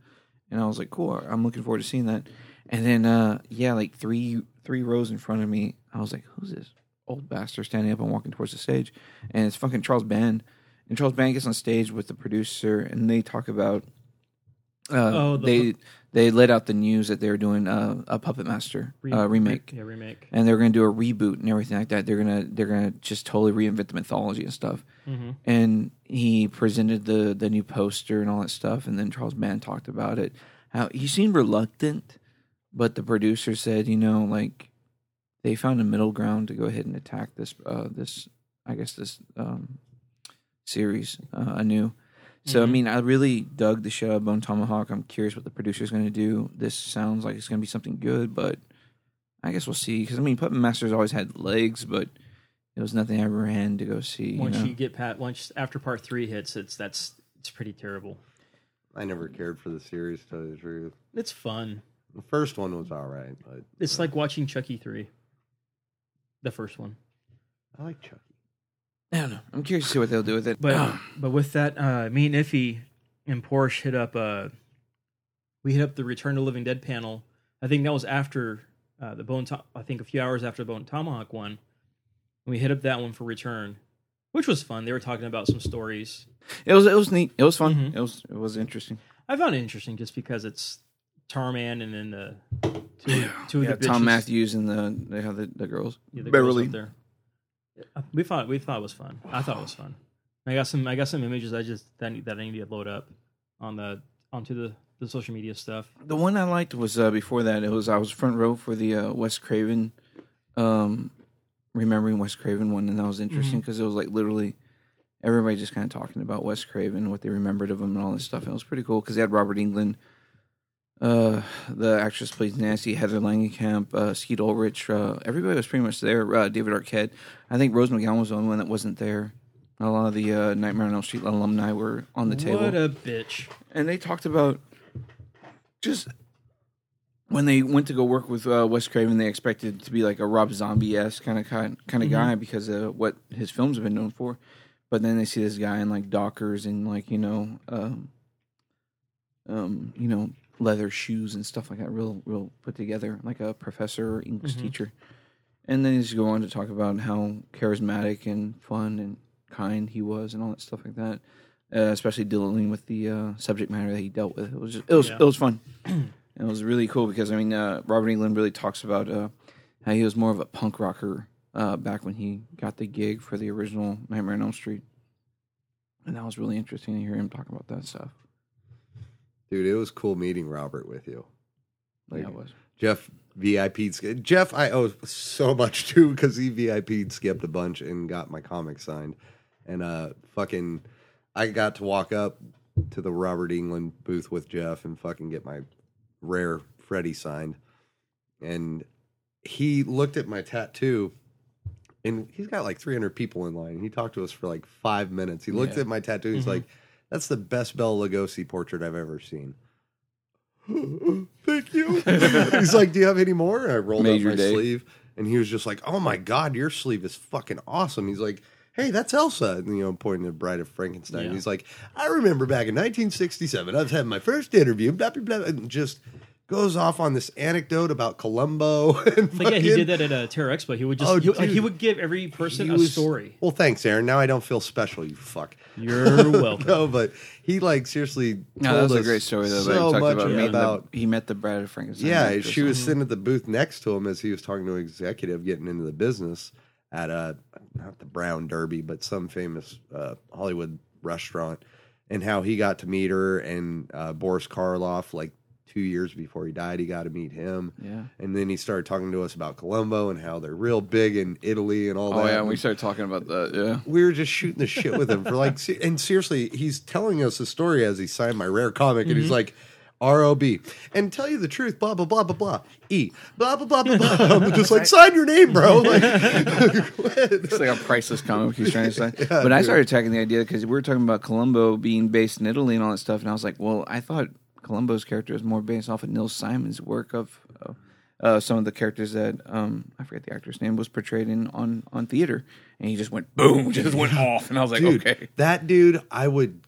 F: And I was like, cool. I'm looking forward to seeing that. And then, uh, yeah, like three three rows in front of me, I was like, who's this old bastard standing up and walking towards the stage? And it's fucking Charles Band. And Charles Band gets on stage with the producer, and they talk about. Uh,
G: Oh, the-
F: they they let out the news that they were doing uh, a Puppet Master
G: Re-
F: uh, remake
G: Yeah, remake.
F: and they're going to do a reboot and everything like that. They're gonna they're gonna just totally reinvent the mythology and stuff.
G: Mhm.
F: And he presented the the new poster and all that stuff, and then Charles Band talked about it. How he seemed reluctant, but the producer said, you know, like they found a middle ground to go ahead and attack this uh this I guess this um series uh, anew. So I
G: Mhm.
F: mean, I really dug the shit out of Bone Tomahawk. I'm curious what the producer's going to do. This sounds like it's going to be something good, but I guess we'll see. Because I mean, Puppet Master's always had legs, but it was nothing I ran to go see.
G: Once
F: you know?
G: you get pat, once after part three hits, it's that's it's pretty terrible.
H: I never cared for the series, to tell you the truth.
G: It's fun.
H: The first one was all right, but
G: It's like watching Chucky three. The first one,
H: I like Chucky.
F: I don't know. I'm curious to see what they'll do with it.
G: but but with that, uh, me and Iffy and Porsche hit up. Uh, we hit up the Return to Living Dead panel. I think that was after uh, the Bone. To- I think a few hours after the Bone Tomahawk one. And we hit up that one for Return, which was fun. They were talking about some stories.
F: it was it was neat. It was fun.
G: Mhm.
F: It was it was interesting.
G: I found it interesting just because it's Tarman and then the two, two
F: Yeah,
G: of the Thom
F: Mathews and the they have the, the girls.
G: Yeah, the girls
F: Beverly.
G: up there. We thought we thought it was fun. I thought it was fun. I got some I got some images I just that I need, that I need to load up on the onto the, the social media stuff.
F: The one I liked was uh, before that. It was I was front row for the uh, Wes Craven, um, remembering Wes Craven one, and that was interesting because it was like literally everybody just kind of talking about Wes Craven, what they remembered of him, and all this stuff. And it was pretty cool because they had Robert Englund uh, the actress plays Nancy, Heather Langenkamp, uh, Skeet Ulrich. Uh, everybody was pretty much there. Uh, David Arquette. I think Rose McGowan was the only one that wasn't there. A lot of the uh, Nightmare on Elm Street alumni were on the table
G: What a bitch.
F: and they talked about just when they went to go work with uh, Wes Craven, they expected to be like a Rob Zombie esque kind of kind kind of guy because of what his films have been known for. But then they see this guy in like Dockers and like you know, um, um, you know, leather shoes and stuff like that, real real put together, like a professor or English teacher. And then he's go on to talk about how charismatic and fun and kind he was, and all that stuff like that. Uh, especially dealing with the uh, subject matter that he dealt with. It was just, it was
G: Yeah.
F: it was fun. it was really cool because I mean uh, Robert Englund really talks about uh, how he was more of a punk rocker uh, back when he got the gig for the original Nightmare on Elm Street, and that was really interesting to hear him talk about that stuff.
H: Dude, it was cool meeting Robert with you. Like
F: yeah, it was.
H: Jeff VIP'd Jeff, I owe so much to because he VIP'd skipped a bunch and got my comic signed. And uh fucking I got to walk up to the Robert Englund booth with Jeff and fucking get my rare Freddy signed. And he looked at my tattoo and he's got like 300 people in line. He talked to us for like five minutes. He looked
F: Yeah.
H: at my tattoo. He's like, that's the best Bela Lugosi portrait I've ever seen. Thank you. He's like, Do you have any more? And I rolled
F: Made
H: up my
F: day.
H: sleeve, and he was just like, Oh my god, your sleeve is fucking awesome. He's like, Hey, that's Elsa, and, you know, pointing to Bride of Frankenstein.
G: Yeah.
H: He's like, I remember back in 1967, I was having my first interview, blah blah blah, and just goes off on this anecdote about Columbo. And
G: Like, yeah, he did that at a Terror Expo. He would just,
H: Oh,
G: he, like, he would give every person
H: He
G: a
H: was-
G: story.
H: Well, thanks, Aaron. Now I don't feel special. You fuck.
G: You're welcome.
H: no, but he like seriously.
F: No, that was a great story though.
H: So
F: but talked
H: much
F: about, meeting
H: about
F: the, he met the Bride of Frankenstein.
H: Yeah,
F: actress.
H: she was sitting at the booth next to him as he was talking to an executive getting into the business at a not the Brown Derby, but some famous uh, Hollywood restaurant, and how he got to meet her and uh, Boris Karloff like two years before he died, he got to meet him.
F: Yeah.
H: And then he started talking to us about Columbo and how they're real big in Italy and all
F: Oh
H: that.
F: Oh yeah, and we started talking about that. Yeah.
H: we were just shooting the shit with him for like, and seriously, he's telling us a story as he signed my rare comic, and he's mm-hmm. like, ROB. And tell you the truth, blah, blah, blah, blah, blah. E, blah, blah, blah, blah, blah. I'm just like, sign your name, bro. Like,
F: It's like a priceless comic he's trying to say. but I started attacking the idea because we were talking about Columbo being based in Italy and all that stuff, and I was like, well, I thought Columbo's character is more based off of Neil Simon's work of. of uh, some of the characters that um, I forget the actor's name was portrayed in on on theater, and he just went boom, just went off, and I was like,
H: dude,
F: okay,
H: that dude, I would,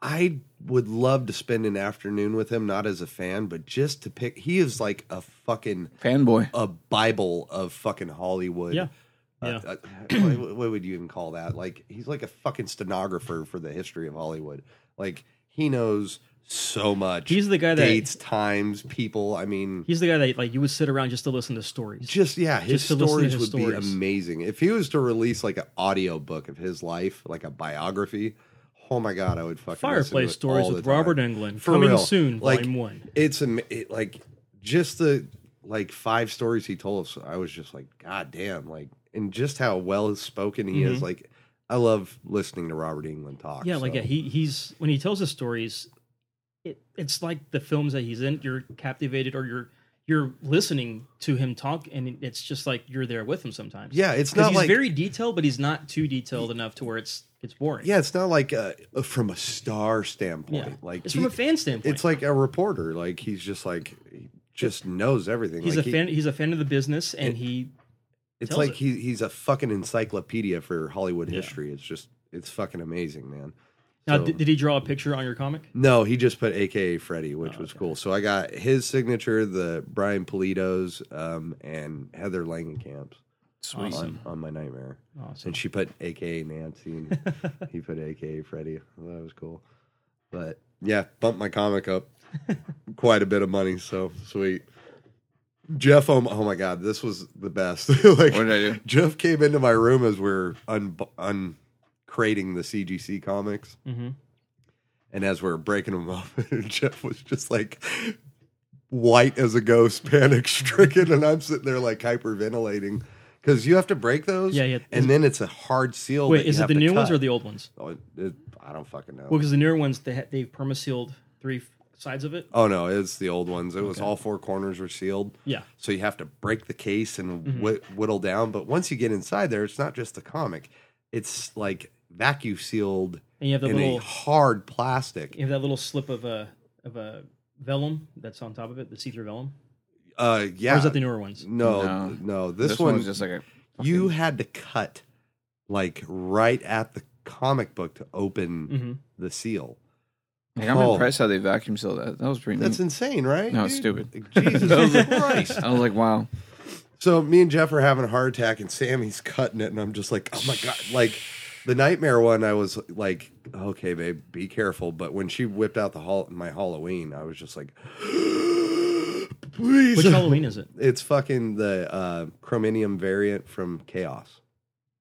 H: I would love to spend an afternoon with him, not as a fan, but just to pick. He is like a fucking
F: fanboy.
H: a bible of fucking Hollywood.
G: Yeah.
H: Uh,
G: Yeah.
H: uh, what, what would you even call that? Like he's like a fucking stenographer for the history of Hollywood. Like he knows so much.
G: He's the guy that-
H: dates, times, people. I mean,
G: He's the guy that like you would sit around just to listen to stories.
H: just yeah, his
G: Just to listen to
H: stories
G: his
H: would be amazing. If he was to release like an audio book of his life, like a biography. Oh my god, I would fucking
G: Fireplace Stories with. Robert Englund
H: For
G: coming
H: real.
G: soon,
H: Like,
G: volume one.
H: it's am- it, like just the like five stories he told us i was just like god damn like and just how well spoken he is like i love listening to robert englund talk
G: Mm-hmm. Yeah, like yeah, he he's when he tells his stories, it it's like the films that he's in. You're captivated, or you're you're listening to him talk, and it's just like you're there with him sometimes.
H: yeah it's not
G: he's
H: like
G: very detailed, but he's not too detailed enough to where it's it's boring.
H: yeah it's not like uh from a star standpoint
G: yeah.
H: like
G: it's
H: he-
G: from a fan standpoint.
H: it's like a reporter like he's just like he just knows everything
G: he's
H: like
G: a
H: he-
G: fan. He's a fan of the business, and
H: It-
G: he
H: it's like
G: it.
H: he, he's a fucking encyclopedia for hollywood
G: Yeah.
H: history it's just it's fucking amazing man
G: now
H: So-
G: did, did he draw a picture on your comic?
H: No, he just put AKA Freddy, which
G: Oh,
H: was
G: okay.
H: cool. So I got his signature, the Brian Polito's, um, and Heather Langenkamp's
F: Sweet.
H: on, on my nightmare.
G: Awesome.
H: And she put AKA Nancy, and he put AKA Freddy. Well, that was cool. But yeah, bumped my comic up quite a bit of money. So sweet. Jeff, oh, my- oh my God, this was the best. like,
F: What did I do?
H: Jeff came into my room as we're un- un- uncrating the CGC comics.
G: hmm
H: And as we're breaking them up, Jeff was just like white as a ghost, panic stricken, and I'm sitting there like hyperventilating because you have to break those.
G: Yeah, yeah.
H: And then it's a hard seal.
G: Wait, is it the new ones or the old ones?
H: Oh, it, it- I don't fucking know.
G: Well, because the newer ones they ha- they've permasealed three sides of it.
H: Oh no, it's the old ones. It was all four corners were sealed.
G: Yeah.
H: So you have to break the case and
G: Mm-hmm.
H: whi- whittle down. But once you get inside there, it's not just the comic; it's like vacuum sealed
G: And you have the
H: in
G: little
H: a hard plastic.
G: you have that little slip of a of a vellum that's on top of it, the see-through vellum.
H: Uh, yeah.
G: Or is that the newer ones?
H: no,
F: No.
H: no, This,
F: This,
H: one
F: one was just like a.
H: you had to cut like right at the comic book to open
G: Mm-hmm.
H: the seal.
F: Like, I'm
H: Oh.
F: impressed how they vacuum sealed that. That was pretty
H: That's
F: neat.
H: insane, right?
F: No, it's stupid.
H: Jesus Christ.
F: I was like, wow.
H: So me and Jeff are having a heart attack, and Sammy's cutting it, and I'm just like, oh my god! Like the nightmare one, I was like, okay, babe, be careful. But when she whipped out the hall, my Halloween, I was just like, please.
G: Which Halloween is it?
H: It's fucking the uh, Chromium variant from Chaos.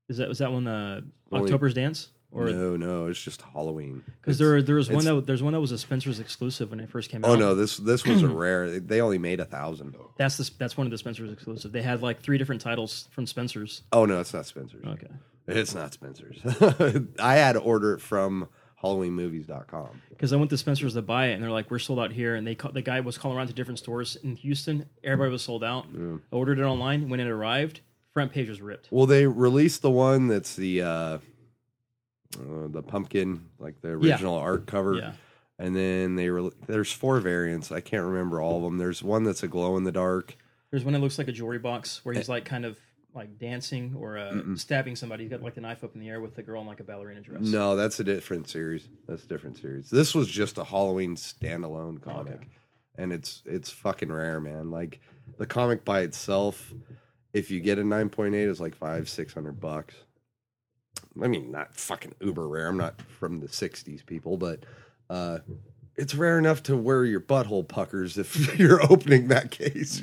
G: Is that was that one uh,
H: Only-
G: October's Dance? Or
H: no, no, it's just Halloween.
G: because there there was one that there's one that was a Spencer's exclusive when it first came out.
H: Oh no, this this was a rare. They only made a thousand.
G: That's the, that's one of the Spencer's exclusive. They had like three different titles from Spencer's.
H: Oh no, it's not Spencer's.
G: Okay.
H: It's not Spencer's. I had to order it from HalloweenMovies.com.
G: Because I went to Spencer's to buy it, and they're like, "We're sold out here." And they call, the guy was calling around to different stores in Houston. Everybody was sold out. I ordered it online. When it arrived, front page was ripped.
H: Well, they released the one that's the uh, uh, the pumpkin, like the
G: Yeah.
H: original art cover,
G: Yeah.
H: and then they re- there's four variants. I can't remember all of them. There's one that's a glow in the dark.
G: There's one that looks like a jewelry box where he's like kind of like dancing or uh, stabbing somebody. He's got like the knife up in the air with the girl in like a ballerina dress.
H: No, that's a different series. That's a different series. This was just a Halloween standalone comic,
G: okay.
H: and it's it's fucking rare, man. Like the comic by itself, if you get a nine point eight, is like five six hundred bucks. I mean, not fucking uber rare. I'm not from the '60s, people, but uh, it's rare enough to where your butthole puckers if you're opening that case.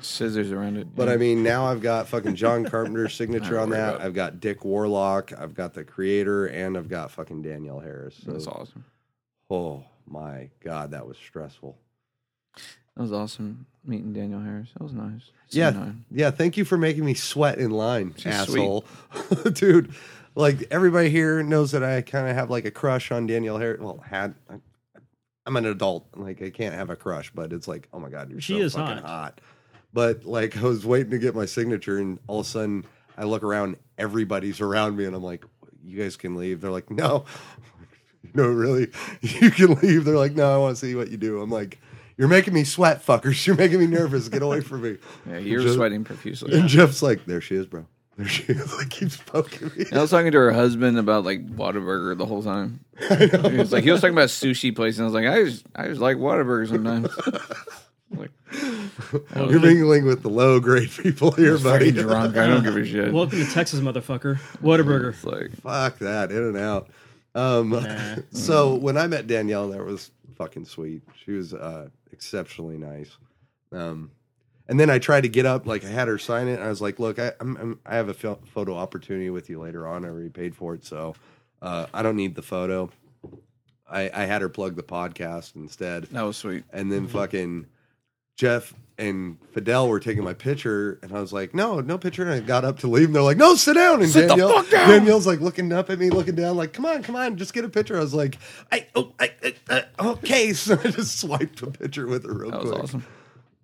F: Scissors around it.
H: But I mean, now I've got fucking John Carpenter's signature on that. I've got Dick Warlock. I've got the creator, and I've got fucking Danielle Harris. So,
F: that's awesome.
H: oh my god, that was stressful.
F: That was awesome meeting Danielle Harris. That was nice.
H: Yeah, yeah. Thank you for making me sweat in line,
F: She's
H: asshole, dude. Like everybody here knows that I kind of have like a crush on Danielle Harris. Well, had I- I'm an adult, like I can't have a crush, but it's like, oh my god, you're
G: She
H: so
G: is
H: fucking
G: hot.
H: hot. But like, I was waiting to get my signature, and all of a sudden, I look around, everybody's around me, and I'm like, you guys can leave. They're like, no, no, really, you can leave. They're like, no, I want to see what you do. I'm like, you're making me sweat, fuckers. You're making me nervous. Get away from me.
F: Yeah, you're
H: Just-
F: sweating profusely.
H: And Jeff's like, there she is, bro. There she is. Like, keeps poking me.
F: And I was talking to her husband about like Whataburger the whole time. He was like, he was talking about sushi place, and I was like, I just, I just like Whataburger sometimes. like,
H: You're mingling with the low grade people here, buddy.
F: drunk. I don't give a shit.
G: Welcome to Texas, motherfucker. Whataburger.
F: It's like,
H: Fuck that, in and out. Um,
G: Nah.
H: so when I met Danielle, that was fucking sweet. She was uh, exceptionally nice. Um, and then I tried to get up, like I had her sign it. And I was like, "Look, I, I'm, I'm I have a pho- photo opportunity with you later on. I already paid for it, so uh, I don't need the photo." I, I had her plug the podcast instead.
F: that was sweet.
H: And then fucking Jeff and Fidel were taking my picture, and I was like, "No, no picture." And I got up to leave, and they're like, "No, sit down." And
F: Sit
H: Danielle,
F: down!
H: Danielle's like looking up at me, looking down, like, "Come on, come on, just get a picture." I was like, "I, oh, I, I, uh, okay." So I just swiped a picture with her real
F: That was
H: quick.
F: awesome.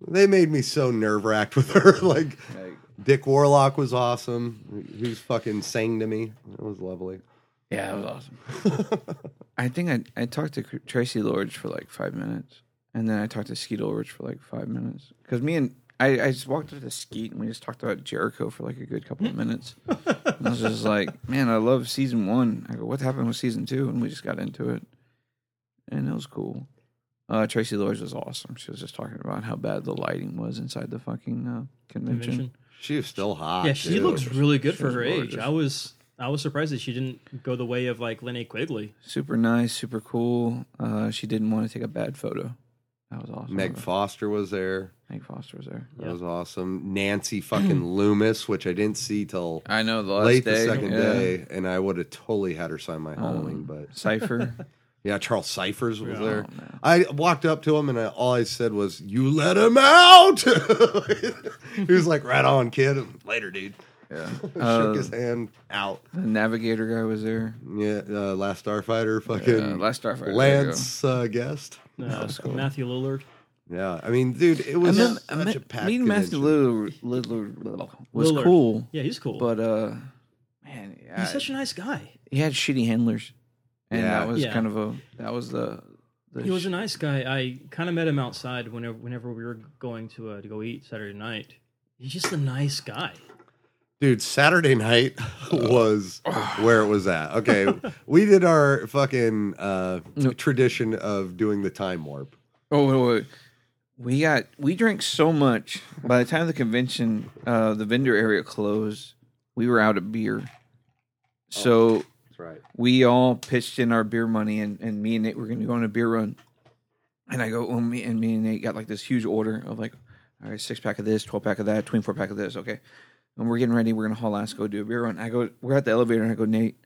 H: They made me so nerve wracked with her. like, Dick Warlock was awesome. He was fucking sang to me. It was lovely.
F: Yeah, it was awesome. I think I, I talked to Traci Lords for like five minutes, and then I talked to Skeet Ulrich for like five minutes. Because me and I, I just walked up to Skeet and we just talked about Jericho for like a good couple of minutes. and I was just like, man, I love season one. I go, what happened with season two? And we just got into it, and it was cool. Uh, Traci Lords was awesome. She was just talking about how bad the lighting was inside the fucking uh, convention.
G: Convention.
H: She was still hot.
G: Yeah, she
H: too.
G: looks really good for
F: was
G: her age.
F: gorgeous.
G: I was I was surprised that she didn't go the way of like Linnea Quigley.
F: Super nice, super cool. Uh, she didn't want to take a bad photo. That was awesome.
H: Meg Foster was there.
F: Meg Foster was there.
H: That was awesome. Nancy fucking Loomis, which I didn't see till
F: I know the last
H: late
F: day.
H: the second
F: yeah.
H: day, and I would have totally had her sign my Halloween.
F: Um,
H: But
F: Cipher.
H: yeah, Charles Cyphers was
G: Yeah.
H: there.
F: Oh, man.
H: I walked up to him and I, all I said was, "You let him out." he was like, "Right on, kid." Later, dude.
F: Yeah.
H: Shook
F: Uh,
H: his hand out.
F: the navigator guy was there.
H: Yeah, uh, last Starfighter, fucking
F: Uh, last Starfighter. there you go.
H: Lance uh, guest.
G: Uh, Matthew Lillard.
H: Yeah, I mean, dude, it was
F: I mean, I
H: such
F: met-
H: a packed
F: meeting Matthew
H: convention.
F: Lillard, Lillard was
G: Lillard.
F: cool,
G: Yeah, he's cool.
F: but uh, man, yeah,
G: he's such a nice guy.
F: he had shitty handlers, and
H: Yeah.
F: that was
G: Yeah.
F: kind of a that was the. the
G: He was
F: sh-
G: a nice guy. I kind of met him outside whenever whenever we were going to uh, to go eat Saturday night. He's just a nice guy.
H: Dude, Saturday night was where it was at. Okay, we did our fucking uh,
F: No.
H: tradition of doing the time warp.
F: Oh wait, wait. We got we drank so much. By the time the convention, uh, the vendor area closed, we were out of beer. So
H: That's right.
F: we all pitched in our beer money, and, and me and Nate were going to go on a beer run. And I go, well, me and me and Nate got like this huge order of like, all right, six pack of this, twelve pack of that, twenty four pack of this. Okay, and we're getting ready. We're gonna haul ass, go do a beer run. I go, we're at the elevator, and I go, Nate,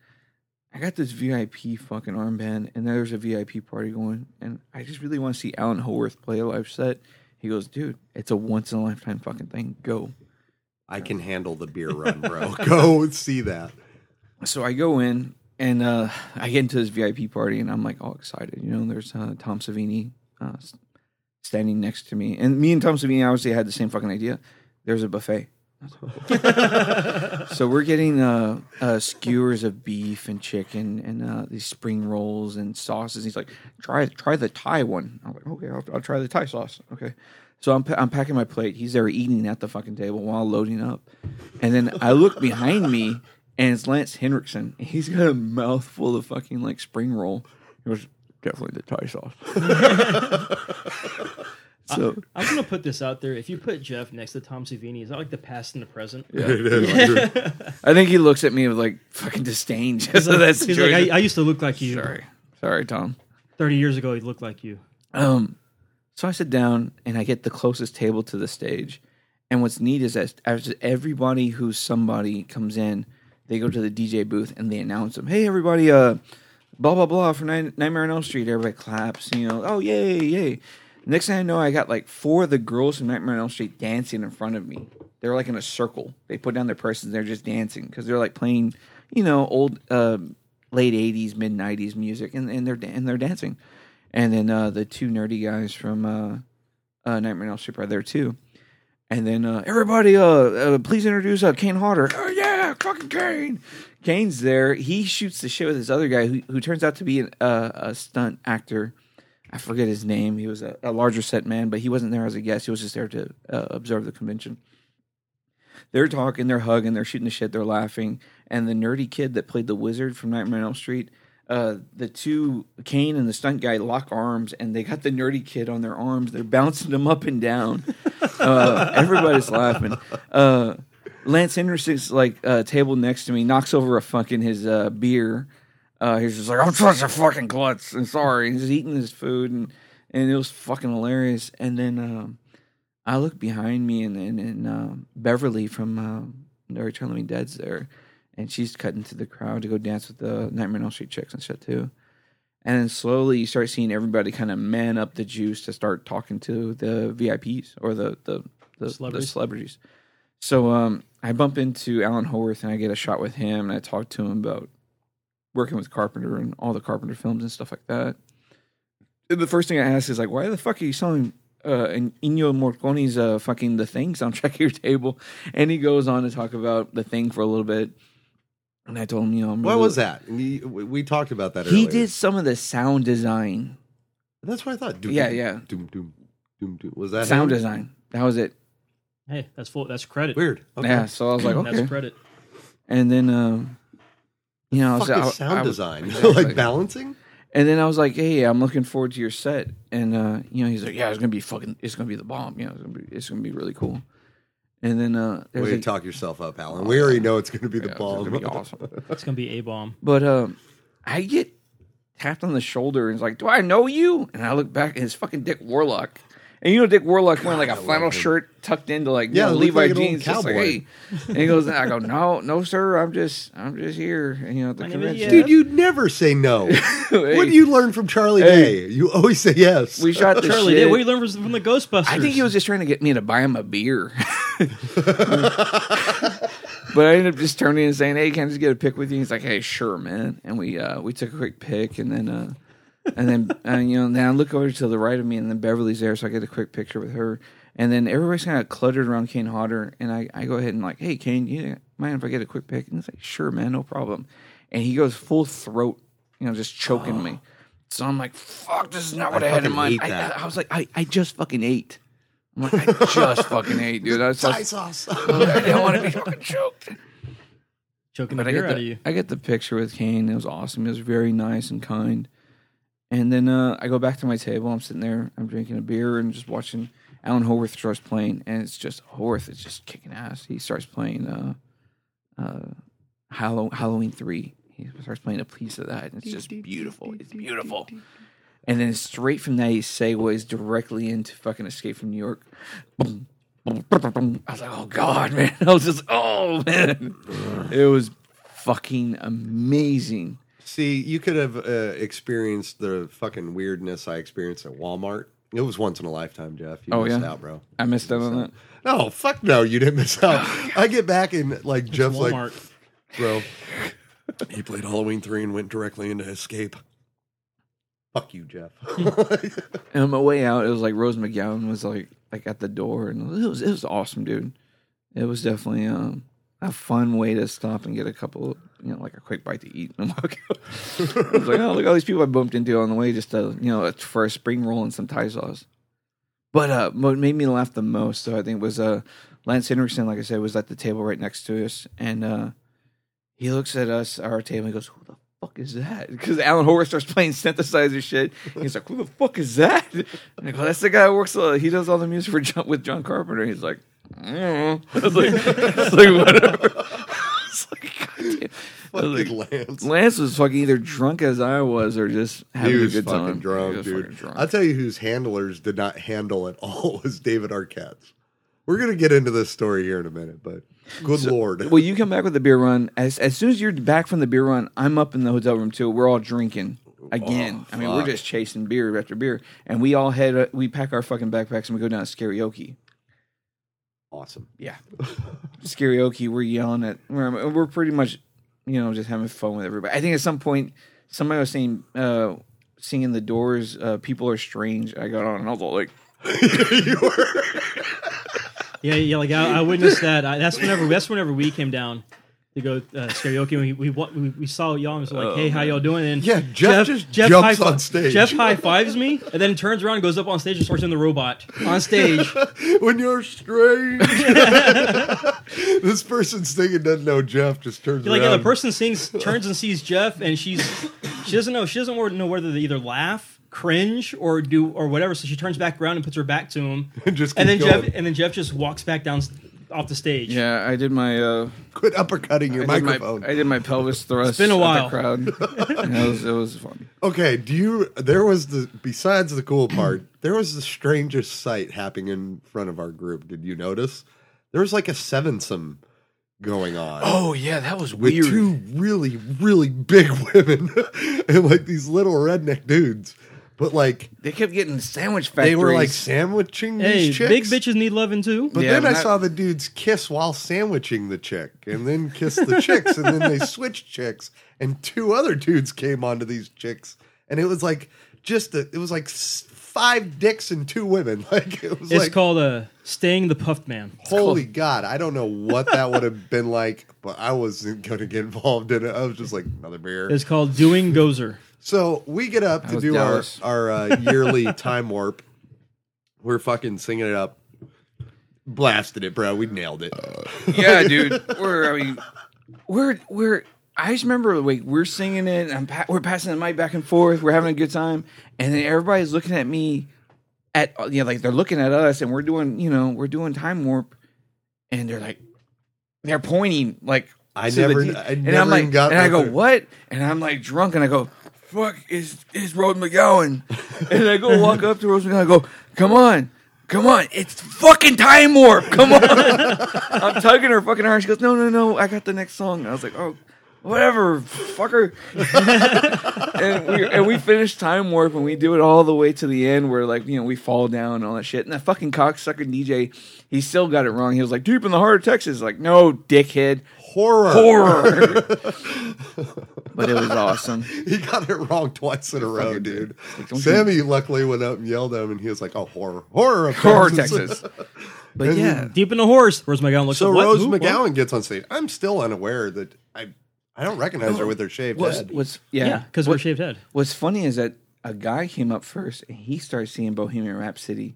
F: I got this VIP fucking armband, and there's a VIP party going, and I just really want to see Alan Howarth play a live set. He goes, dude, it's a once in a lifetime fucking thing. Go.
H: I can handle the beer run, bro. Go see that.
F: So I go in and uh, I get into this VIP party and I'm like all excited. You know, there's uh, Tom Savini uh, standing next to me, and me and Tom Savini obviously had the same fucking idea. There's a buffet. so we're getting uh, uh, skewers of beef and chicken and uh, these spring rolls and sauces. He's like, try try the Thai one. I'm like, okay, I'll, I'll try the Thai sauce. Okay. So I'm, I'm packing my plate. He's there eating at the fucking table while loading up. And then I look behind me and it's Lance Henriksen. He's got a mouthful of fucking like spring roll. He was definitely the Thai sauce. so
G: I'm gonna put this out there. If you put Jeff next to Tom Savini, is that like the past and the present?
F: yeah.
H: It is.
F: I think he looks at me with like fucking disdain. Just so that's
G: He's like, I, I used to look like you.
F: sorry, sorry, Tom.
G: Thirty years ago, he looked like you.
F: Um, so I sit down and I get the closest table to the stage. And what's neat is that as everybody who's somebody comes in, they go to the DJ booth and they announce them. Hey, everybody! Uh, blah blah blah for Night- Nightmare on Elm Street. Everybody claps. You know, oh yay yay. Next thing I know, I got like four of the girls from Nightmare on Elm Street dancing in front of me. They're like in a circle. They put down their purses. and They're just dancing because they're like playing, you know, old uh, late '80s, mid '90s music, and, and they're and they're dancing. And then uh, the two nerdy guys from uh, uh, Nightmare on Elm Street are there too. And then uh, everybody, uh, please introduce Kane Hodder. Oh yeah, fucking Kane. Kane's there. He shoots the shit with this other guy who who turns out to be an, uh, a stunt actor. I forget his name. He was a, a larger set man, but he wasn't there as a guest. He was just there to uh, observe the convention. They're talking, they're hugging, they're shooting the shit, they're laughing. And the nerdy kid that played the wizard from Nightmare on Elm Street, uh, the two Kane and the stunt guy lock arms, and they got the nerdy kid on their arms. They're bouncing him up and down. Uh, everybody's laughing. Lance Henriksen's like uh, table next to me knocks over a fucking his uh, beer. Uh, he's just like, I'm such a fucking klutz. And sorry, he's eating his food, and and it was fucking hilarious. And then um, I look behind me, and and, and um Beverly from um, No Return of the Living Dead's there, and she's cutting through the crowd to go dance with the Nightmare on Elm Street chicks and shit too. And then slowly you start seeing everybody kind of man up the juice to start talking to the VIPs or the the the. Celebrities. The celebrities. So um, I bump into Alan Howarth and I get a shot with him and I talk to him about working with Carpenter and all the Carpenter films and stuff like that. And the first thing I ask is like, why the fuck are you selling uh, in- Ennio Morricone's uh, fucking The Thing soundtrack at your table? And he goes on to talk about The Thing for a little bit. And I told him, you know, I'm
H: What
F: really-
H: was that? We we talked about that.
F: He
H: earlier.
F: did some of the sound design,
H: That's what I thought. Doom,
F: Yeah,
H: doom,
F: yeah.
H: Doom, doom, doom, doom. Was that
F: sound
H: him?
F: design. That was it.
G: Hey, that's full. That's credit.
H: Weird. Okay.
F: Yeah. So I was like, okay.
G: That's credit.
F: And then, um, you know, I was,
H: Fuck
F: I,
H: sound
F: I was-
H: design.
F: Exactly.
H: like balancing.
F: And then I was like, "Hey, I'm looking forward to your set." And uh, you know, he's like, "Yeah, it's gonna be fucking, it's gonna be the bomb. You know, it's gonna be, it's gonna be really cool." And then uh, there's
H: Way to
F: like,
H: talk yourself up, Alan. We already know it's going to be the
F: yeah, it's
H: bomb.
F: gonna be awesome.
G: It's gonna be a bomb.
F: But um, I get tapped on the shoulder and it's like, "Do I know you?" And I look back and it's fucking Dick Warlock. And you know Dick Warlock wearing like a flannel shirt tucked into like
H: Yeah,
F: you know, Levi
H: like an old
F: jeans. Just like, hey. And he goes, I go, no, no, sir. I'm just, I'm just here. And, you know, at the
G: My name
F: convention.
G: yeah.
H: Dude, you never say no.
F: Hey,
H: What do you learn from Charlie
F: Hey.
H: Day? You always say yes.
F: we shot the
G: Charlie,
F: shit.
G: did what you learn from from the Ghostbusters?
F: I think he was just trying to get me to buy him a beer. but I ended up just turning and saying, "Hey, can I just get a pic with you?" He's like, "Hey, sure, man." And we uh, we took a quick pic, and then uh, and then uh, you know, then I look over to the right of me, and then Beverly's there, so I get a quick picture with her. And then everybody's kind of cluttered around Kane Hodder, and I, I go ahead and like, "Hey, Kane, you mind if I get a quick pic?" And he's like, "Sure, man, no problem." And he goes full throat, you know, just choking me. So I'm like, "Fuck, this is not what I,
H: I
F: had in mind." I. I, I was like, I, "I just fucking ate." I'm like, "I just fucking ate, dude." I was
H: Thai
F: just,
H: sauce.
F: I didn't want to be fucking choked.
G: Choking
F: But
G: the
F: I
G: beer
F: get
G: out of you.
F: I get the picture with Kane. It was awesome. It was very nice and kind. And then uh, I go back to my table. I'm sitting there. I'm drinking a beer and just watching. Alan Howarth starts playing, and it's just Howarth is just kicking ass. He starts playing uh, uh, Hallow- Halloween three. He starts playing a piece of that, and it's just beautiful. It's beautiful. And then straight from that, he segues directly into fucking Escape from New York. Boom, boom, boom, boom, boom. I was like, oh god, man! I was just, oh man, it was fucking amazing.
H: See, you could have uh, experienced the fucking weirdness I experienced at Walmart. It was once in a lifetime, Jeff. You
F: Oh,
H: missed
F: yeah?
H: out, bro.
F: I missed out on that.
H: No, fuck no, you didn't miss out. I get back and like Jeff's like,
G: Walmart.
H: bro, he played Halloween three and went directly into Escape. Fuck you, Jeff.
F: And on my way out, it was like Rose McGowan was like like at the door, and it was it was awesome, dude. It was definitely um, a fun way to stop and get a couple, you know, like a quick bite to eat and walk out. I was like, oh, look at all these people I bumped into on the way, just to you know, for a spring roll and some Thai sauce. But uh, what made me laugh the most, though, I think, was uh, Lance Henriksen. Like I said, was at the table right next to us, and uh, he looks at us, our table, and he goes, "Who the fuck is that?" Because Alan Howarth starts playing synthesizer shit. He's like, "Who the fuck is that?" And I go, "That's the guy who works. Uh, he does all the music for John, with John Carpenter." He's like, I don't. I was like, I was like whatever. I was like, God damn. I was
H: fucking
F: like,
H: Lance.
F: Lance was fucking either drunk as I was or just having
H: He
F: a
H: was
F: good
H: fucking
F: time.
H: drunk,
F: He was
H: dude.
F: fucking drunk.
H: I'll tell you whose handlers did not handle at all was David Arquette's. We're gonna get into this story here in a minute, but good lord.
F: Well, you come back with the beer run. As as soon as you're back from the beer run, I'm up in the hotel room too. We're all drinking again. I mean, we're just chasing beer after beer, and we all head. uh, We pack our fucking backpacks and we go down to karaoke.
H: Awesome.
F: Yeah, karaoke. We're yelling at. We're, we're pretty much, you know, just having fun with everybody. I think at some point somebody was saying, uh, singing the Doors. Uh, People are strange. I got on and I was all like, you were.
G: Yeah, yeah. Like I, I witnessed that. I, that's whenever. That's whenever we came down to go uh, karaoke. We we we, we saw y'all and was like, "Hey, how y'all doing?" And
H: Yeah, Jeff just jumps
G: high-fi-
H: on stage.
G: Jeff high fives me, and then turns around, and goes up on stage, and starts in the robot on stage.
H: when you're strange. this person singing doesn't know Jeff. Just turns
G: Like
H: around.
G: yeah, the person sings, turns and sees Jeff, and she's she doesn't know she doesn't know whether to either laugh, cringe, or do or whatever. So she turns back around and puts her back to him,
H: And just
G: and then
H: keeps
G: Jeff and then Jeff just walks back down s- off the stage.
F: "Yeah, I did my." Uh,
H: quit uppercutting your
F: I did, my,
H: microphone.
F: I did my pelvis thrust.
G: It's been a
F: at the
G: while.
F: crowd. And it was it was fun.
H: Okay, do you? There was the besides the cool part, there was the strangest sight happening in front of our group. Did you notice? There was like a sevensome going on.
F: Oh yeah, that was
H: with
F: weird.
H: two really, really big women and like these little redneck dudes. But like
F: They kept getting sandwich factories.
H: they were like sandwiching
G: Hey,
H: these chicks.
G: big bitches need loving too.
H: But
F: Yeah,
H: then
F: but
H: I
F: that-
H: saw the dudes kiss while sandwiching the chick, and then kiss the chicks, and then they switched chicks, and two other dudes came onto these chicks, and it was like just a, it was like s- five dicks and two women. Like it was
G: It's
H: like
G: called uh, "Staying the Puffed Man."
H: holy god, I don't know what that would have been like, but I wasn't going to get involved in it. I was just like another beer.
G: It's called "Doing Gozer."
H: So we get up to
F: was
H: do our
F: jealous.
H: our uh, yearly time warp. We're fucking singing it up, blasted it, bro. We nailed it.
F: yeah, dude. We're I mean, we're we're. I just remember like we're singing it. And I'm pa- we're passing the mic back and forth. We're having a good time, and then everybody's looking at me. At you know, like they're looking at us, and we're doing you know we're doing time warp, and they're like they're pointing like
H: I
F: to the
H: never-
F: D-
H: I
F: and
H: never
F: I'm like
H: even got
F: and I go
H: they're-
F: what and I'm like drunk and I go fuck is is Rose McGowan and I go walk up to Rose McGowan I go come on come on it's fucking time warp come on I'm tugging her fucking arm she goes no no no I got the next song and I was like oh whatever, fucker. and we and we finish time warp and we do it all the way to the end where like you know we fall down and all that shit. And that fucking cocksucker DJ, he still got it wrong. He was like deep in the heart of Texas. Like no, dickhead,
H: Horror.
F: horror. but it was awesome.
H: He got it wrong twice in a row, dude.
F: Like, don't
H: Sammy luckily went up and yelled at him, and he was like, "Oh, horror, horror, of
F: Horror Texas. But
H: And
F: yeah,
G: Deep in the horse. Rose McGowan looks
H: So
G: like.
H: Rose
G: Who? What?
H: McGowan gets on stage. I'm still unaware that I I don't recognize her with her shaved
F: what's,
H: head.
F: what's yeah,
G: Yeah, because
F: what-
G: we're shaved head.
F: What's funny is that a guy came up first and he started singing Bohemian Rhapsody,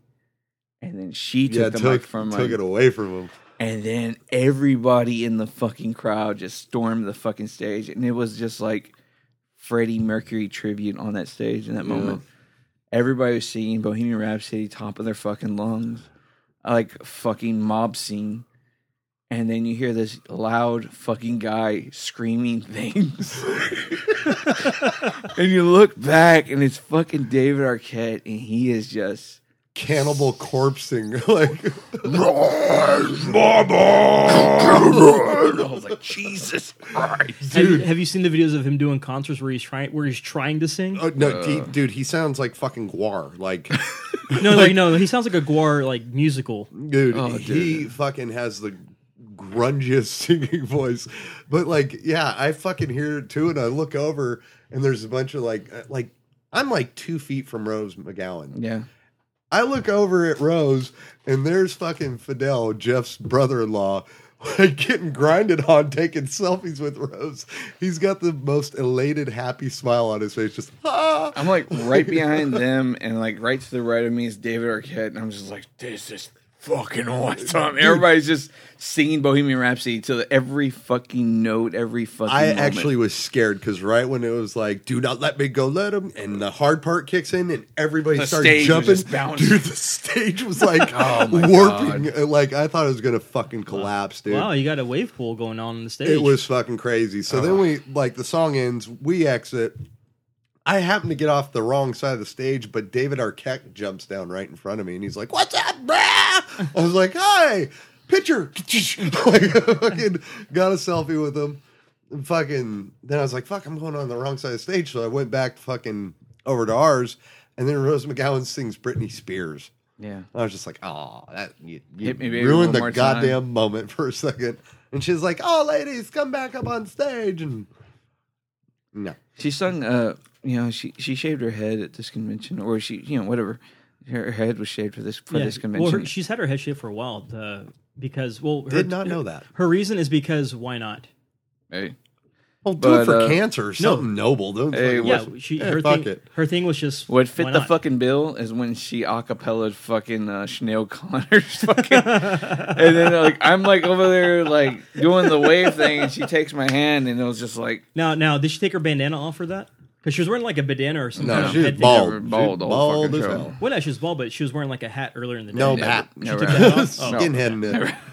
F: and then she took
H: yeah,
F: the
H: took,
F: mic from
H: took
F: like,
H: it away from him.
F: And then everybody in the fucking crowd just stormed the fucking stage, and it was just like Freddie Mercury tribute on that stage in that moment. Everybody was singing Bohemian Rhapsody top of their fucking lungs, like fucking mob scene. And then you hear this loud fucking guy screaming things. and you look back and it's fucking David Arquette and he is just
H: Cannibal corpsing, like
F: I was like, Jesus Christ.
G: Have have you seen the videos of him doing concerts where he's trying where he's trying to sing?
H: oh, no, he- dude, he sounds like fucking Gwar. Like,
G: no, no, no. He sounds like a Gwar like musical.
H: dude,
F: Oh,
H: he fucking has the grungiest singing voice. But like, yeah, I fucking hear it too, and I look over, and there's a bunch of like, uh, like I'm like two feet from Rose McGowan.
F: Yeah.
H: I look over at Rose, and there's fucking Fidel, Jeff's brother-in-law, like getting grinded on, taking selfies with Rose. He's got the most elated, happy smile on his face. Just ah.
F: I'm like right behind them, and like right to the right of me is David Arquette, and I'm just like, this is fucking awesome. Everybody's just singing Bohemian Rhapsody to every fucking note, every fucking.
H: I
F: moment.
H: actually was scared because right when it was like, "Do not let me go, let him," and the hard part kicks in, and everybody
F: The
H: started jumping. Dude, the stage was like
F: Oh my
H: warping. Like I thought it was gonna fucking collapse, dude.
G: Wow, you got a wave pool going on in the stage.
H: It was fucking crazy. So
F: Oh.
H: then we like the song ends, we exit. I happen to get off the wrong side of the stage, but David Arquette jumps down right in front of me and he's like, What's up, brah? I was like, Hi, pitcher. like, fucking got a selfie with him. And fucking then I was like, fuck, I'm going on the wrong side of the stage. So I went back fucking over to ours, and then Rose McGowan sings Britney Spears.
F: Yeah.
H: I was just like, oh, that you, you
F: Hit me, baby,
H: ruined the goddamn
F: time."
H: moment for a second. And she's like, oh, ladies, come back up on stage. And no,
F: She sung, uh, you know, she she shaved her head at this convention, or she, you know, whatever. Her head was shaved for this for
G: Yeah.
F: this
G: Well,
F: convention.
G: her, she's had her head shaved for a while uh, because well, her,
H: did not know that.
G: Her reason is because why not?
F: hey,
H: Well, do
F: But,
H: it for
F: uh,
H: cancer, something noble. Don't
F: Hey,
H: fucking-
G: Yeah, she
H: Yeah,
G: her
H: fuck
G: thing,
H: it.
G: her thing was just
F: what fit
G: why
F: the
G: not?
F: fucking bill is when she acapellaed fucking uh, Sinead Connor's fucking, and then like I'm like over there like doing the wave thing, and she takes my hand, and it was just like
G: Now, now, did she take her bandana off for that? Because she was wearing like a bandana or something.
H: No,
G: kind of
H: she was
G: head thing.
H: bald.
F: Never bald
H: She
F: all
H: bald
F: fucking
H: as
F: show.
H: hell.
G: Well, no, she was bald, but she was wearing like a hat earlier in the day.
H: No hat.
F: never
G: took
F: had
G: that
F: it.
G: off? Oh.
H: Skinhead.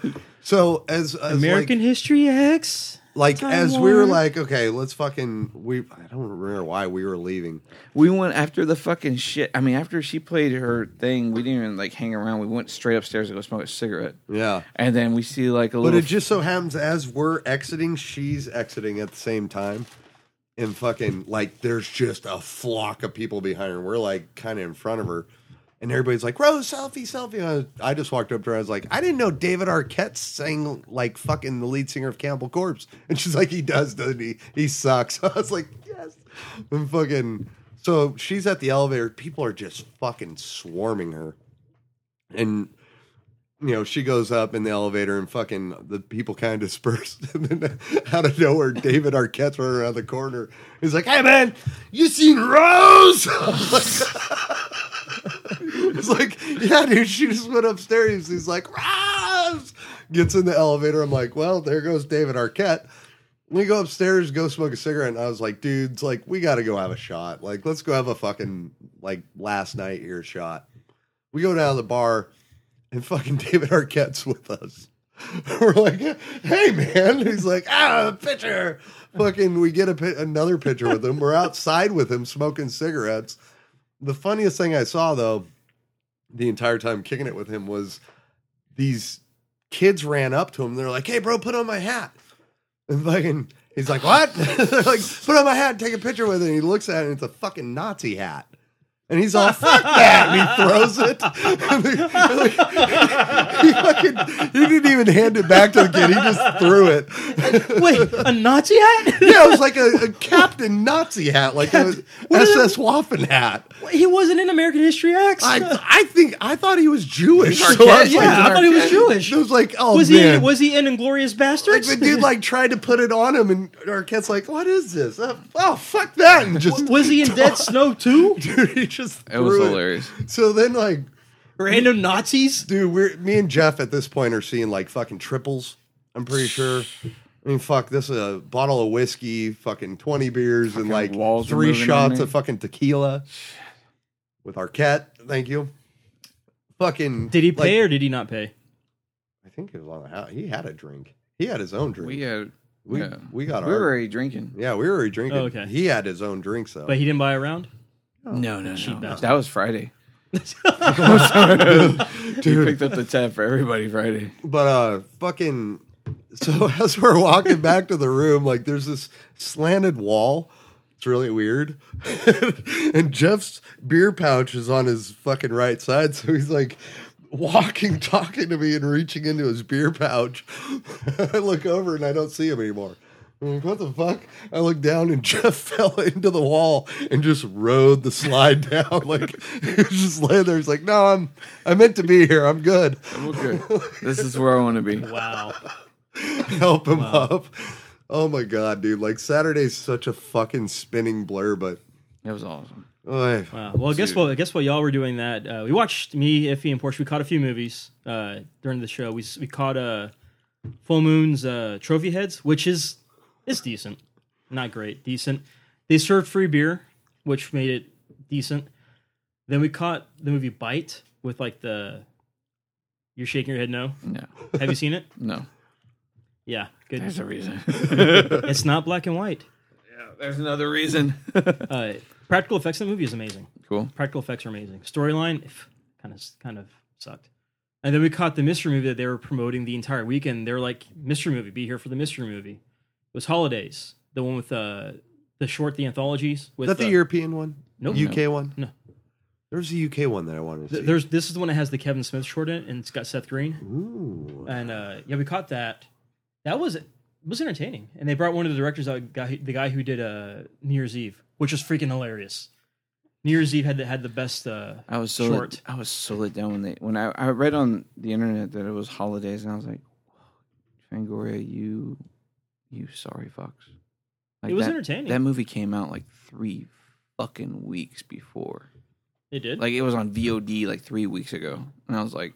H: knit. So as, as
G: American History X.
H: like, like
G: Time
H: as we were like, okay, let's fucking we. I don't remember why we were leaving.
F: We went after the fucking shit. I mean, after she played her thing, we didn't even like hang around. We went straight upstairs to go smoke a cigarette,
H: Yeah.
F: and then we see like a little But
H: it just so happens as we're exiting, she's exiting at the same time. And fucking like there's just a flock of people behind her. We're like kind of in front of her. And everybody's like, Rose, selfie, selfie. I, I just walked up to her. I was like, I didn't know David Arquette sang like fucking the lead singer of Cannibal Corpse. And she's like, he does, doesn't he? He sucks. I was like, yes. And fucking, so she's at the elevator. People are just fucking swarming her. And you know, she goes up in the elevator and fucking the people kind of dispersed. And then out of nowhere, David Arquette's running around the corner. He's like, hey man, you seen Rose? It's like, yeah, dude, she just went upstairs. He's like, Rose! Gets in the elevator. I'm like, well, there goes David Arquette. We go upstairs, go smoke a cigarette, and I was like, dudes, like, we got to go have a shot. Like, let's go have a fucking, like, last night here shot. We go down to the bar, and fucking David Arquette's with us. We're like, hey, man. He's like, ah, pitcher. Fucking, we get a another picture with him. We're outside with him smoking cigarettes. The funniest thing I saw, though, the entire time kicking it with him was these kids ran up to him. They're like, hey, bro, put on my hat. And fucking He's like, what? They're like, put on my hat, and take a picture with it. And he looks at it, and it's a fucking Nazi hat. And he's all, fuck that. And he throws it. And they- and like, he, fucking, he didn't even hand it back to the kid. He just threw it.
G: Wait, a Nazi hat?
H: Yeah, it was like a, a Captain Nazi hat, like a
G: What is
H: SS Waffen hat.
G: he wasn't in American History X.
H: I, I think I thought he was Jewish. So I was
F: yeah,
H: like,
G: I thought he was Jewish.
H: It was like, oh
G: was
H: man.
G: he was he in Inglorious
H: like
G: Bastards?
H: the dude like tried to put it on him, and Arquette's like, "What is this? Uh, oh, fuck that!" And just
G: was he in Dead Snow too?
H: dude, he just
F: It was
H: threw
F: hilarious.
H: So then, like,
G: Random Nazis?
H: dude, we're me and Jeff at this point are seeing like fucking triples. I'm pretty sure. I mean, fuck, this is a bottle of whiskey, fucking twenty beers, and like
F: walls
H: three shots of fucking tequila with Arquette. Thank you. Fucking.
G: Did he
H: like,
G: pay or did he not pay?
H: I think it was on the house. He had a drink. He had his own drink.
F: We had
H: we,
F: yeah.
H: we got
F: we
H: our.
F: were already drinking.
H: yeah, we were already drinking.
G: Oh, okay.
H: He had his own drinks though.
G: But he didn't buy a round?
F: No, no,
G: Cheap
F: no.
G: bastard.
F: That was Friday. Dude, picked up the tab for everybody Friday.
H: But uh fucking so as we're walking back to the room, like there's this slanted wall. It's really weird. and Jeff's beer pouch is on his fucking right side, so he's like walking, talking to me and reaching into his beer pouch. I look over and I don't see him anymore. I'm like, what the fuck? I look down and Jeff fell into the wall and just rode the slide down. Like he was just laying there. He's like, no, I'm I meant to be here. I'm good.
F: I'm Okay. this is where I want to be.
G: Wow.
H: help him up. Oh my god, dude! Like Saturday's such a fucking spinning blur, but
F: It was awesome.
H: oy,
G: Wow. Well, guess what? Guess what? Y'all were doing that. Uh, we watched me, Iffy, and Porsche. We caught a few movies uh, during the show. We we caught uh, Full Moon's uh, Trophy Heads, which is it's decent, not great, decent. They served free beer, which made it decent. Then we caught the movie Bite with like the. You're shaking your head. No.
F: No,
G: Have you seen it?
F: no.
G: Yeah. Good.
F: There's a reason.
G: It's not black and white.
F: Yeah, there's another reason.
G: Uh, practical effects in the movie is amazing.
F: cool.
G: practical effects are amazing. Storyline kind of kind of sucked. And then we caught the mystery movie that they were promoting the entire weekend. They were like, "Mystery movie, be here for the mystery movie." It was Holidays, the one with uh, the short, the anthologies. With
H: is that the
G: uh,
H: European one?
G: Nope.
H: UK one?
G: No.
H: There's a UK one that I wanted to see.
G: There's this is the one that has the Kevin Smith short in it, and it's got Seth Green.
H: Ooh.
G: And uh, yeah, we caught that. That was it was entertaining. And they brought one of the directors out, guy, the guy who did uh, New Year's Eve, which was freaking hilarious. New Year's Eve had the, had the best. Uh,
F: I was so
G: short.
F: I was so let down when they when I, I read on the internet that it was holidays and I was like, Fangoria, you you sorry fucks. Like
G: It was
F: that,
G: entertaining.
F: That movie came out like three fucking weeks before.
G: it did.
F: Like it was on VOD like three weeks ago, and I was like,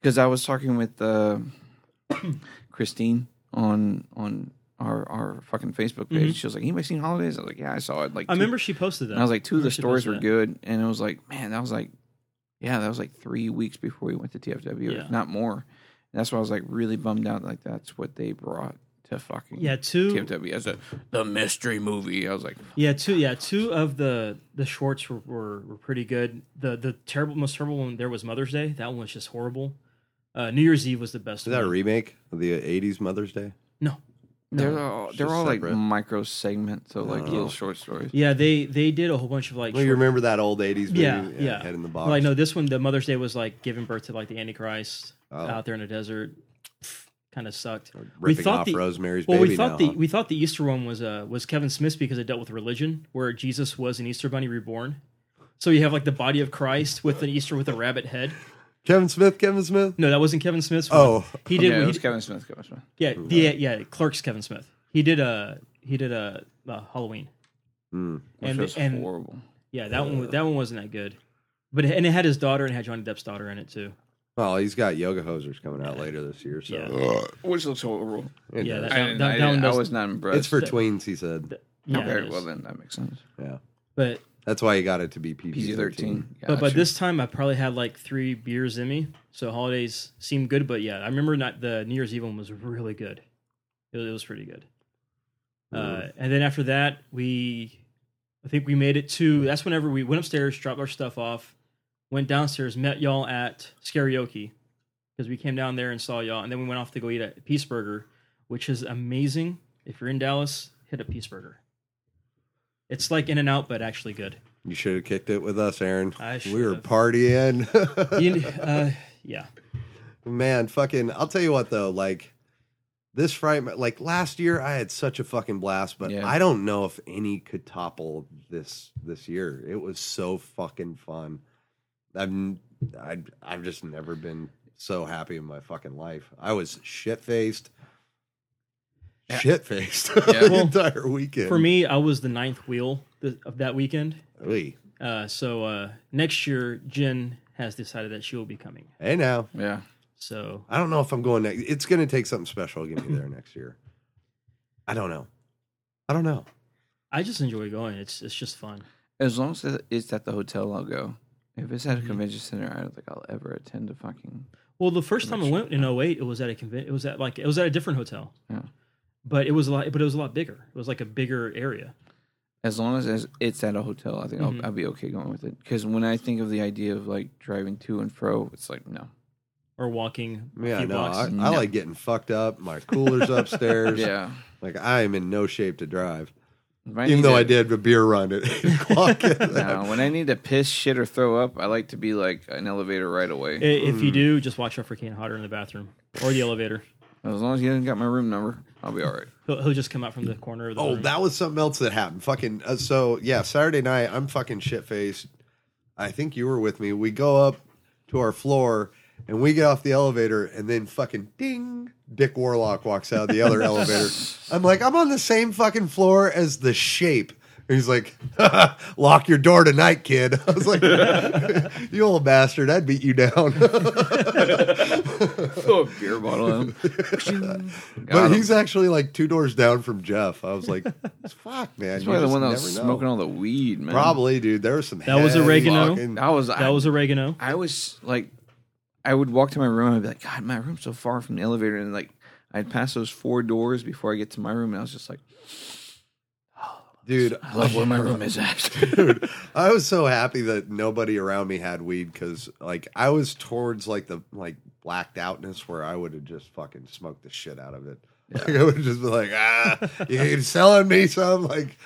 F: because I was talking with uh, Christine on on our our fucking Facebook page.
G: Mhm.
F: She was like, "Anybody seen Holidays?" I was like, "Yeah, I saw it." Like,
G: I remember she posted that.
F: and I was like, two of the stories were
G: that.
F: good, and it was like, man, that was like, yeah, that was like three weeks before we went to TFW,
G: Yeah.
F: if not more. And that's why I was like really bummed out. Like that's what they brought to fucking
G: Yeah, two.
F: TFW as a the mystery movie. I was like,
G: Yeah, two. Yeah, two of the the shorts were, were, were pretty good. The the terrible, most terrible one there was Mother's Day. That one was just horrible. Uh, New Year's Eve was the best.
H: Is that a remake of the 80s Mother's Day?
G: no.
F: they're all they're
H: just
F: all like micro segments, so like
H: Oh.
F: little short stories.
G: Yeah, they they did a whole bunch of like.
H: Well, you remember that old 80s movie?
G: yeah, yeah.
H: Head in the box.
G: Like no, this one the Mother's Day was like giving birth to like the Antichrist
H: Oh.
G: out there in the desert. Kind of sucked.
H: Ripping off Rosemary's
G: well,
H: Baby
G: we thought
H: now,
G: the
H: huh?
G: we thought the Easter one was uh was Kevin Smith because it dealt with religion, where Jesus was an Easter bunny reborn. So you have like the body of Christ with an Easter with a rabbit head.
H: Kevin Smith, Kevin Smith?
G: No, that wasn't Kevin Smith's. one.
H: Oh.
G: he did.
F: yeah, it
G: he
F: was
G: did-
F: Kevin Smith. Kevin Smith.
G: yeah, yeah, yeah. Clerks Kevin Smith. He did a he did a, uh Halloween,
H: Mm.
F: Which
G: and
F: was
G: and
F: horrible.
G: yeah, that one that one wasn't that good. But and it had his daughter and it had Johnny Depp's daughter in it too.
H: Well, he's got Yoga Hosers coming out later this year, so
G: Yeah.
F: Which looks horrible.
H: it
G: Yeah,
H: does.
G: that-
F: I, didn't-
G: that-
F: I
G: that one
F: didn't- I
G: does-
F: was not impressed.
H: it's for tweens, he said.
G: Yeah,
F: okay,
G: it is.
F: well then that makes sense.
H: Yeah,
G: But
H: that's why he got it to be PG
F: PG thirteen.
G: but by this time I probably had like three beers in me, so holidays seemed good. But yeah, I remember not the New Year's Eve one was really good. It was, it was pretty good. Uh, and then after that, we, I think we made it to. That's whenever we went upstairs, dropped our stuff off, went downstairs, met y'all at Scarioki because we came down there and saw y'all, and then we went off to go eat at Peace Burger, which is amazing. If you're in Dallas, hit a Peace Burger. It's like In and Out, but actually good.
H: You should have kicked it with us, Aaron.
G: I
H: we were
G: should've.
H: partying.
G: You- uh, yeah,
H: Man, fucking, I'll tell you what though, like this Friday, like last year, I had such a fucking blast, but
F: Yeah.
H: I don't know if any could topple this this year. It was so fucking fun. I've I, I've just never been so happy in my fucking life. I was shit faced, shit faced the
G: Well,
H: entire weekend.
G: for me, I was the ninth wheel th- of that weekend.
H: Oy.
G: Uh, so uh, next year, Jen has decided that she will be coming.
H: hey now,
F: Yeah.
G: So
H: I don't know if I'm going next. It's going to take something special to get me there next year. I don't know. I don't know.
G: I just enjoy going. It's it's just fun.
F: As long as it's at the hotel, I'll go. If it's at a convention center, I don't think I'll ever attend a fucking.
G: Well, the first time I went in 08, it was at a conven- It was at like it was at a different hotel.
F: Yeah.
G: But it was a lot. But it was a lot bigger. It was like a bigger area.
F: As long as it's- it's at a hotel, I think
G: Mhm.
F: I'll, I'll be okay going with it. Because when I think of the idea of like driving to and fro, it's like no.
G: Or walking a
H: Yeah,
G: few
H: no,
G: blocks.
H: I, I
F: No.
H: like getting fucked up. My cooler's upstairs.
F: Yeah.
H: Like I am in no shape to drive.
F: If I
H: Even
F: need
H: though
F: to-
H: I did a beer run at eight o'clock.
F: No, when I need to piss, shit, or throw up, I like to be like an elevator right away.
G: If
H: Mm.
G: you do, just watch out for Kane Hodder in the bathroom or the elevator.
F: As long as you haven't got my room number, I'll be all right.
G: He'll, he'll just come out from the corner of the
H: Oh,
G: room.
H: that was something else that happened. Fucking uh, so yeah, Saturday night I'm fucking shit faced. I think you were with me. We go up to our floor and we get off the elevator and then fucking ding, Dick Warlock walks out of the other elevator. I'm like, I'm on the same fucking floor as the shape. And he's like, lock your door tonight, kid. I was like, you old bastard, I'd beat you down.
F: Throw a beer bottle at him.
H: but he's actually like two doors down from Jeff. I was like, fuck, man.
F: He's
H: you
F: probably the one that was
H: never know.
F: smoking all the weed, man.
H: Probably, dude. There was some.
G: That was oregano?
H: fucking-
F: I was.
G: that
F: I,
G: was oregano.
F: I was like, I would walk to my room and I'd be like, God, my room's so far from the elevator, and like, I'd pass those four doors before I get to my room, and I was just like,
H: dude.
F: I love where my room is at.
H: dude, I was so happy that nobody around me had weed because, like, I was towards like the like blacked outness where I would have just fucking smoked the shit out of it. Like, I would have just been like, ah, you ain't selling me some. Like,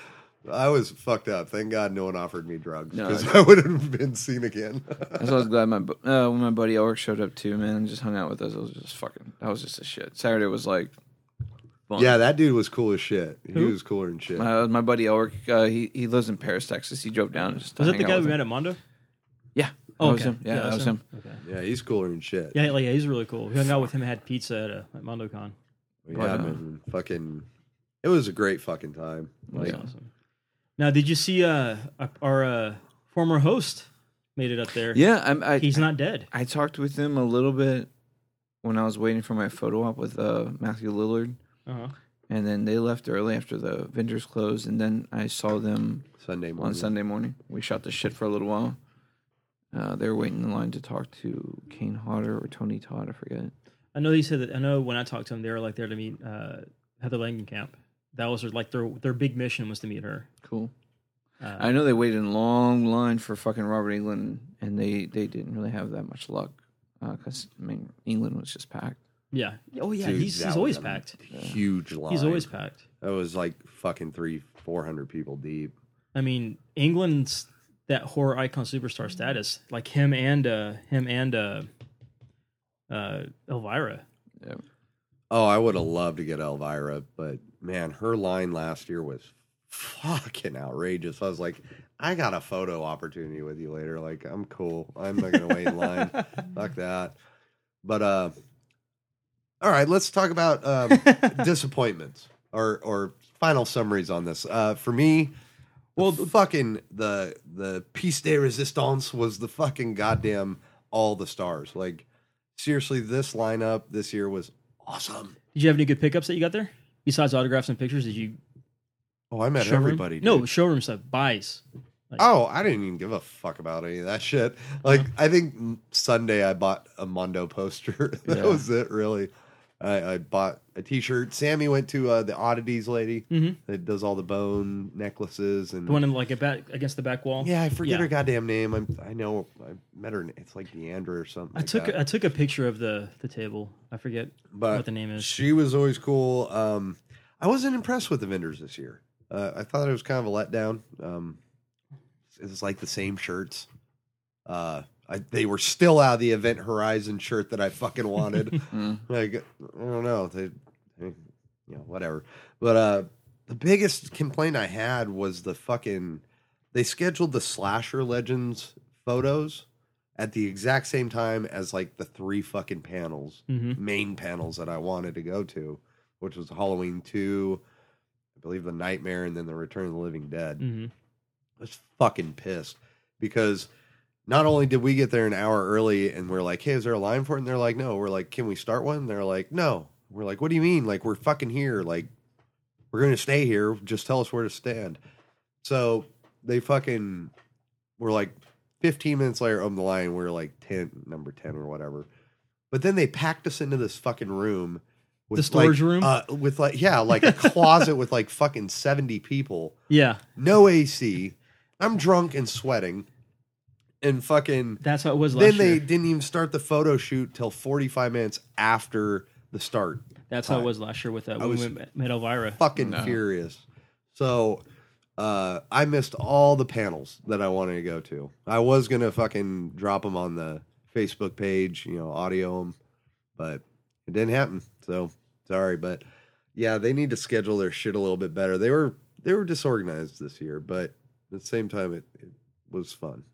H: I was fucked up. Thank God no one offered me drugs
F: No.
H: because I would have been seen again.
F: That's why I was glad my uh, when my buddy Elric showed up too, man, and just hung out with us. It was just fucking. That was just a shit. Saturday was like, fun.
H: yeah, that dude was cool as shit. He
G: Who?
H: was cooler than shit.
F: Uh, my buddy Elric, uh, he he lives in Paris, Texas. He drove down. Just to
G: Was that the guy we
F: him.
G: met at Mondo?
F: Yeah, that
G: Oh,
F: was
G: okay.
F: him. Yeah, that was him.
G: Okay.
H: yeah, he's cooler than shit.
G: Yeah, like, yeah, he's really cool. We hung out with him and had pizza at, uh, at MondoCon.
H: Yeah,
F: But, uh,
H: man, fucking. It was a great fucking time. Like,
G: That's awesome. Now, did you see uh, our uh, former host made it up there?
F: Yeah, I'm, I
G: He's not dead.
F: I talked with him a little bit when I was waiting for my photo op with uh, Matthew Lillard,
G: Uh-huh.
F: and then they left early after the vendors closed, and then I saw them
H: Sunday morning.
F: on Sunday morning. We shot the shit for a little while. Uh, they were waiting in line to talk to Kane Hodder or Tony Todd. I forget.
G: I know he said that. I know when I talked to him, they were like there to meet uh, Heather Langenkamp. That was their, like their their big mission was to meet her.
F: Cool.
G: Uh,
F: I know they waited in long line for fucking Robert Englund, and they they didn't really have that much luck because I mean Englund was just packed.
G: yeah. Oh yeah.
H: Dude,
G: he's he's always packed.
H: Huge line.
G: He's always packed.
H: That was like fucking three, four hundred people deep.
G: I mean, Englund's that horror icon superstar status. Like him and uh him and uh uh Elvira.
H: Oh, I would have loved to get Elvira, but man, her line last year was fucking outrageous. I was like, I got a photo opportunity with you later. Like, I'm cool. I'm not gonna wait in line. Fuck that. But uh, all right, let's talk about um, disappointments or or final summaries on this. Uh, for me, well, the fucking the the piece de resistance was the fucking goddamn all the stars. Like, seriously, this lineup this year was awesome.
G: Did you have any good pickups that you got there? Besides autographs and pictures, did you
H: Oh, I met
G: showroom?
H: everybody.
G: No, showroom stuff, buys.
H: Oh, I didn't even give a fuck about any of that shit. Like, uh-huh. I think Sunday I bought a Mondo poster. that
F: Yeah.
H: was it, really. I, I bought a T-shirt. Sammy went to uh, the oddities lady
G: Mhm.
H: that does all the bone necklaces and
G: The one in like a back against the back wall.
H: yeah, I forget
G: Yeah.
H: her goddamn name. I'm, I know I met her. It's like Deandra or something.
G: I
H: like
G: took
H: that.
G: I took a picture of the the table. I forget
H: but
G: what the name is.
H: She was always cool. Um, I wasn't impressed with the vendors this year. Uh, I thought it was kind of a letdown. Um, it was like the same shirts. Uh, I, they were still out of the Event Horizon shirt that I fucking wanted. like I don't know, they, you know, whatever. But uh, the biggest complaint I had was the fucking. They scheduled the Slasher Legends photos at the exact same time as like the three fucking panels,
G: Mhm.
H: main panels that I wanted to go to, which was Halloween two, I believe the Nightmare, and then the Return of the Living Dead.
G: hmm
H: I was fucking pissed because not only did we get there an hour early and we're like, hey, is there a line for it? And they're like, no. We're like, can we start one? They're like, no. We're like, what do you mean? Like, we're fucking here. Like, we're going to stay here. Just tell us where to stand. So they fucking were like 15 minutes later on the line. We are like 10, number 10 or whatever. But then they packed us into this fucking room.
G: With The storage
H: like,
G: room?
H: Uh, with like, yeah, like a closet with like fucking 70 people
G: Yeah,
H: no AC. I'm drunk and sweating, and fucking.
G: that's how it was last
H: Then they
G: year.
H: didn't even start the photo shoot till 45 minutes after the start.
G: That's how it was last year with that.
H: I
G: When
H: was
G: we met, met Elvira.
H: Fucking
F: No.
H: furious. So, uh, I missed all the panels that I wanted to go to. I was gonna fucking drop them on the Facebook page, you know, audio them, but it didn't happen. So sorry, but yeah, they need to schedule their shit a little bit better. They were they were disorganized this year, but at the same time, it, it was fun.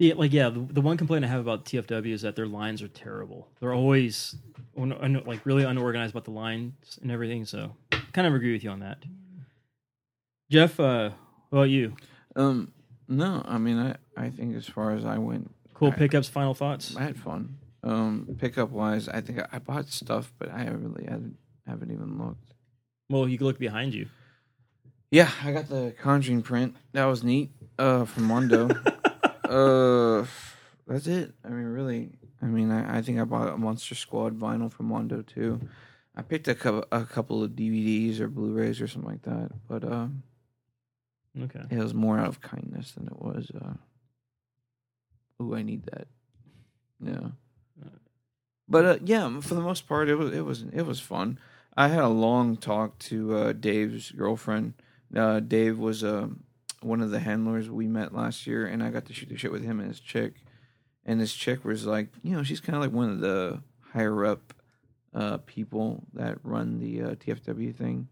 G: Yeah, like yeah, the, the one complaint I have about TFW is that their lines are terrible. They're always un, un- like really unorganized about the lines and everything. So, kind of agree with you on that. Jeff, uh, what about you?
F: Um, no, I mean, I, I think as far as I went,
G: Cool
F: I-
G: pickups. Final thoughts.
F: I had fun. Um, pickup wise, I think I, I bought stuff, but I haven't really haven't, haven't even looked.
G: Well, you can look behind you.
F: Yeah, I got the Conjuring print. That was neat. Uh, from Mondo. uh, that's it. I mean, really. I mean, I, I think I bought a Monster Squad vinyl from Mondo too. I picked a couple a couple of DVDs or Blu-rays or something like that, but um,
G: Okay.
F: it was more out of kindness than it was. Uh, ooh, I need that. Yeah. But uh, yeah, for the most part, it was it was it was fun. I had a long talk to uh, Dave's girlfriend. Uh, Dave was uh, one of the handlers we met last year, and I got to shoot the shit with him and his chick. And this chick was like, you know, she's kind of like one of the higher up uh, people that run the uh, TFW thing.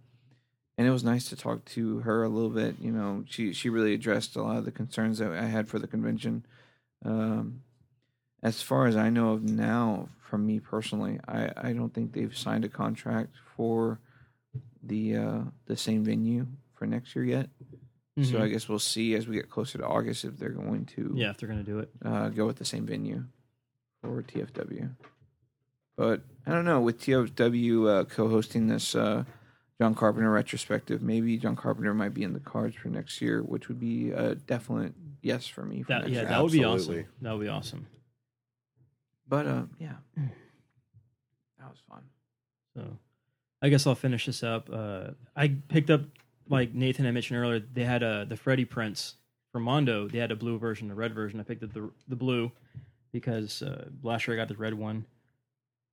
F: And it was nice to talk to her a little bit. You know, she she really addressed a lot of the concerns that I had for the convention. Um, as far as I know of now, from me personally, I, I don't think they've signed a contract for the uh, the same venue for next year yet. So
G: Mhm.
F: I guess we'll see as we get closer to August if they're going to
G: yeah, if they're gonna do it.
F: uh, go with the same venue for TFW. But I don't know with TFW uh, co-hosting this uh, John Carpenter retrospective, maybe John Carpenter might be in the cards for next year, which would be a definite yes for me. For
G: That
F: next
G: yeah,
F: year.
G: that would be
H: Absolutely.
G: awesome. That would be awesome.
F: But uh, yeah, that was fun.
G: So, I guess I'll finish this up. Uh, I picked up, like Nathan I mentioned earlier, they had uh, the Freddy prints from Mondo. They had a blue version, a red version. I picked up the the blue because uh, last year I got the red one.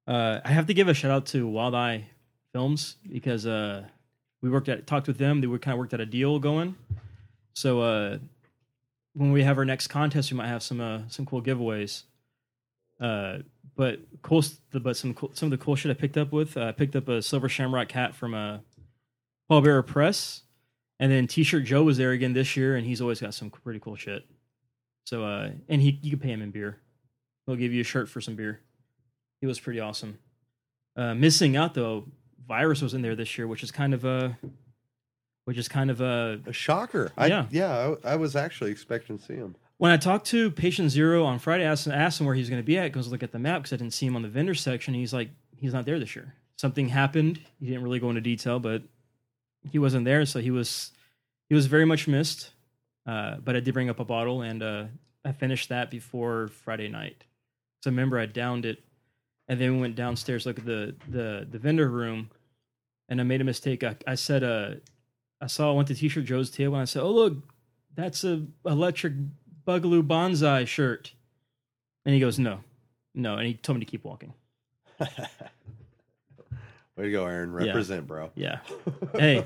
G: Uh, I have to give a shout out to Wild Eye Films because uh, we worked at talked with them. They were kind of worked at a deal going. So uh, when we have our next contest, we might have some uh, some cool giveaways. Uh, but cool, but some cool, some of the cool shit I picked up with. Uh, I picked up a silver shamrock hat from a Paul Bearer Press, and then T-shirt Joe was there again this year, and he's always got some pretty cool shit. So, uh, and he you can pay him in beer. He'll give you a shirt for some beer. He was pretty awesome. Uh, missing out though, Virus was in there this year, which is kind of a, which is kind of a
H: A shocker. I,
G: Yeah.
H: yeah, I, I was actually expecting to see him.
G: when I talked to Patient Zero on Friday, I asked, asked him where he's going to be at. Goes look at the map because I didn't see him on the vendor section. He's like, he's not there this year. Something happened. He didn't really go into detail, but he wasn't there, so he was he was very much missed. Uh, but I did bring up a bottle, and uh, I finished that before Friday night. So I remember, I downed it, and then we went downstairs look at the the the vendor room, and I made a mistake. I, I said, uh, I saw I went to T-shirt Joe's table, and I said, "Oh look, that's a electric Bugaloo bonsai shirt," and he goes, "No, no," and he told me to keep walking.
H: Way to go, Aaron.
G: Yeah.
H: Represent, bro.
G: Yeah. Hey,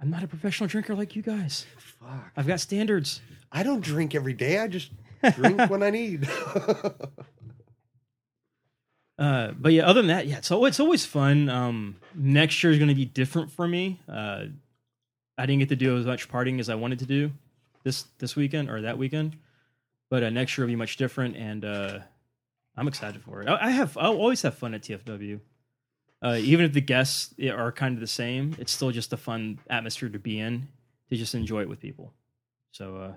G: I'm not a professional drinker like you guys.
H: Fuck.
G: I've got standards.
H: I don't drink every day. I just drink when I need.
G: Uh, but yeah, other than that, yeah, so it's always fun. Um, next year is going to be different for me. Uh, I didn't get to do as much partying as I wanted to do this this weekend or that weekend, but uh, next year will be much different, and uh, I'm excited for it. I, I have I'll always have fun at TFW. Uh, even if the guests are kind of the same, it's still just a fun atmosphere to be in to just enjoy it with people. So uh,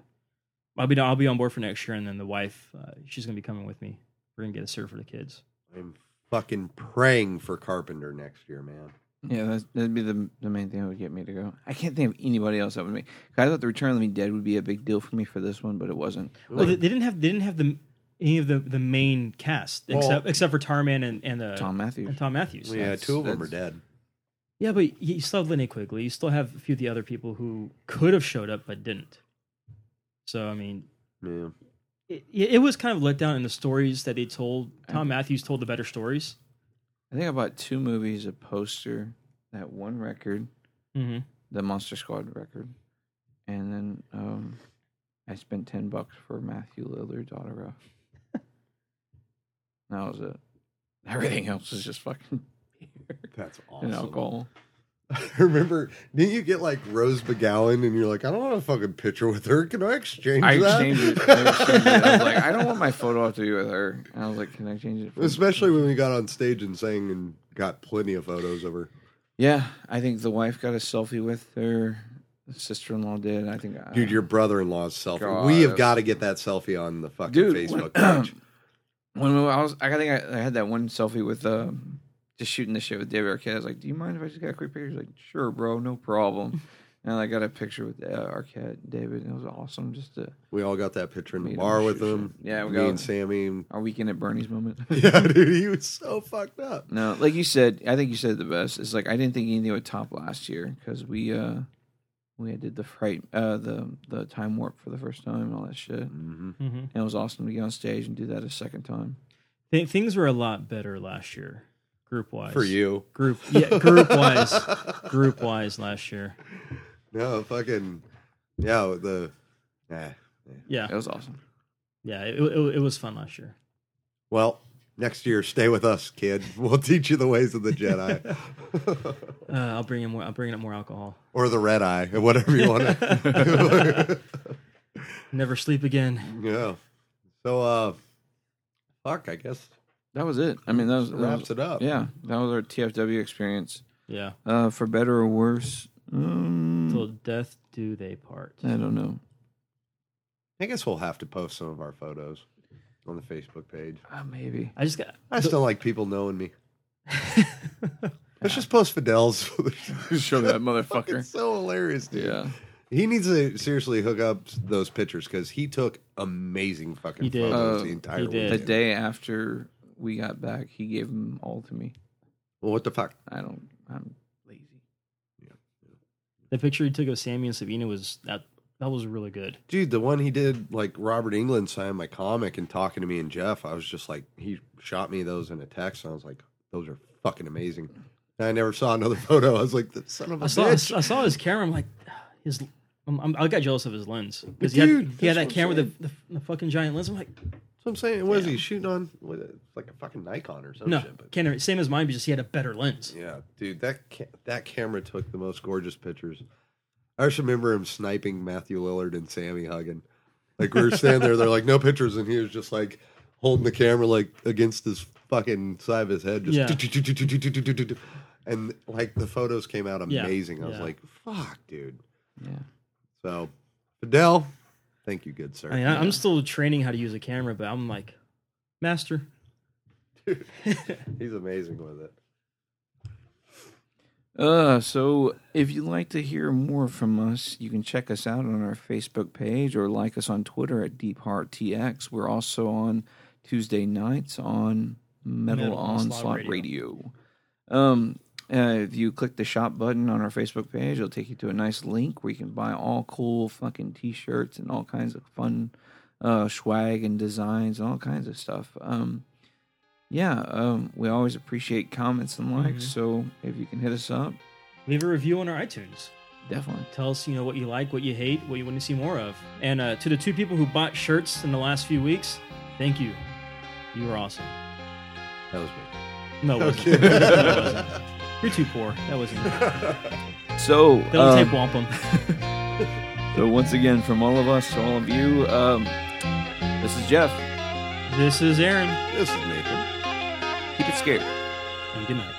G: I'll be I'll be on board for next year, and then the wife uh, she's gonna be coming with me. We're gonna get a serve for the kids.
H: I'm fucking praying for Carpenter next year, man.
F: Yeah, that's, that'd be the the main thing that would get me to go. I can't think of anybody else that would make. I thought the Return of the Dead would be a big deal for me for this one, but it wasn't.
G: Well, they, they didn't have they didn't have the any of the, the main cast
H: Well-
G: except except for Tarman and and uh,
F: Thom Mathews.
G: and Thom Mathews.
H: yeah,
F: that's-
H: two of them are dead.
G: Yeah, but you you still have Linnea Quigley. You still have a few of the other people who could have showed up but didn't. So I mean,
H: Yeah.
G: it, it was kind of let down in the stories that they told. Thom Mathews told the better stories.
F: I think I bought two movies, a poster, that one record,
G: Mm-hmm.
F: the Monster Squad record, and then um, I spent ten bucks for Matthew Lillard's autograph. That was it. Everything else was just fucking beer
H: That's
F: and
H: awesome.
F: alcohol.
H: I remember, didn't you get like Rose McGowan and you're like, I don't want a fucking picture with her. Can I exchange
F: I
H: that?
F: exchanged it. I exchanged it. I was like, I don't want my photo up to be with her. And I was like, can I change it? For
H: Especially when we got on stage and sang and got plenty of photos of her.
F: Yeah, I think the wife got a selfie with her. Sister in law did. I think. I-
H: Dude, your brother in law's selfie.
F: God,
H: we have got to get that selfie on the fucking
F: Dude,
H: Facebook
F: when-
H: page.
F: When I was, I think I, I had that one selfie with um, just shooting the shit with David Arquette. I was like, "Do you mind if I just got a quick picture?" He's like, "Sure, bro, no problem." and I got a picture with uh, Arquette, David. And it was awesome. Just to
H: We all got that picture in the bar with
F: shit. Yeah, we
H: me
F: got-
H: and Sammy.
F: our weekend at Bernie's moment.
H: Yeah, dude, he was so fucked up.
F: no, like you said, I think you said it the best. It's like I didn't think anything would top last year because we uh we did the fright uh the the time warp for the first time and all that shit.
H: hmm
G: Mm-hmm.
F: And it was awesome to get on stage and do that a second time.
G: Th- things were a lot better last year, group wise.
H: For you.
G: group yeah, group wise, group wise last year.
H: No, fucking. Yeah, the. Nah.
G: Yeah,
F: It was awesome.
G: yeah, it, it, it was fun last year.
H: Well, next year, stay with us, kid. We'll teach you the ways of the Jedi.
G: Uh, I'll bring in more. I'll bring in more alcohol.
H: or the red eye, whatever you want to.
G: Never sleep again.
H: yeah. So, uh, fuck, I guess
F: That was it. I mean, that was
H: that
F: that
H: wraps
F: was-
H: it up.
F: Yeah, that was our TFW experience.
G: Yeah,
F: Uh, for better or worse, um,
G: till death do they part.
F: I don't know.
H: I guess we'll have to post some of our photos on the Facebook page.
F: Uh, maybe.
G: I just got.
H: I still like people knowing me. Let's just post Fidel's.
F: Show that
H: Fucking
F: motherfucker.
H: so hilarious, dude.
F: Yeah.
H: He needs to seriously hook up those pictures because he took amazing fucking
G: He did.
H: photos
F: Uh,
H: the entire
G: he did.
F: The
H: weekend.
F: day after we got back, he gave them all to me.
H: Well, what the fuck?
F: I don't. I'm lazy.
G: The picture he took of Sammy and Savina was that. That was really good.
H: Dude, the one he did, like Robert Englund signed my comic and talking to me and Jeff, I was just like, he shot me those in a text, and I was like, those are fucking amazing. And I never saw another photo. I was like, the son of a
G: I saw. I saw his camera. I'm like, his. I'm, I'm, I got jealous of his lens because he
H: Dude,
G: had, he had that camera with the, the, the fucking giant lens. I'm like,
H: That's what I'm saying. What is
G: Yeah.
H: he shooting on? What, like a fucking Nikon or something.
G: no,
H: shit. But
G: camera same as mine, but just he had a better lens.
H: yeah, dude, that ca- that camera took the most gorgeous pictures. I just remember him sniping Matthew Lillard and Sammy hugging. Like we were standing there, they're like, no pictures, and he was just like holding the camera like against his fucking side of his head, just
G: Yeah.
H: and like the photos came out
G: Yeah,
H: amazing. I was
G: yeah.
H: like, fuck, dude.
F: Yeah.
H: So Fidel, thank you, good sir.
G: I mean, I, I'm still training how to use a camera, but I'm like, master.
H: Dude, He's amazing with it.
F: Uh, so if you'd like to hear more from us, you can check us out on our Facebook page or like us on Twitter at DeepHeartTX. We're also on Tuesday nights on Metal,
G: Metal Onslaught
F: Onslaught
G: Radio.
F: Radio. Um, uh, if you click the shop button on our Facebook page, it'll take you to a nice link where you can buy all cool fucking t-shirts and all kinds of fun uh, swag and designs and all kinds of stuff. Um, yeah, um, we always appreciate comments and likes.
E: Mhm.
F: So if you can hit us up,
E: Leave a review on our iTunes.
F: definitely.
E: Tell us, you know, what you like, what you hate, what you want to see more of. And uh, to the two people who bought shirts in the last few weeks, thank you. You were awesome.
H: That was me.
E: No, it wasn't.
H: Okay.
E: No, wasn't. You're too poor. That wasn't.
F: So
E: Don't
F: um,
E: tape wampum.
F: So once again, from all of us to all of you, um, this is Jeff.
E: This is Aaron.
H: This is Nathan.
F: Keep it scared.
E: And good night.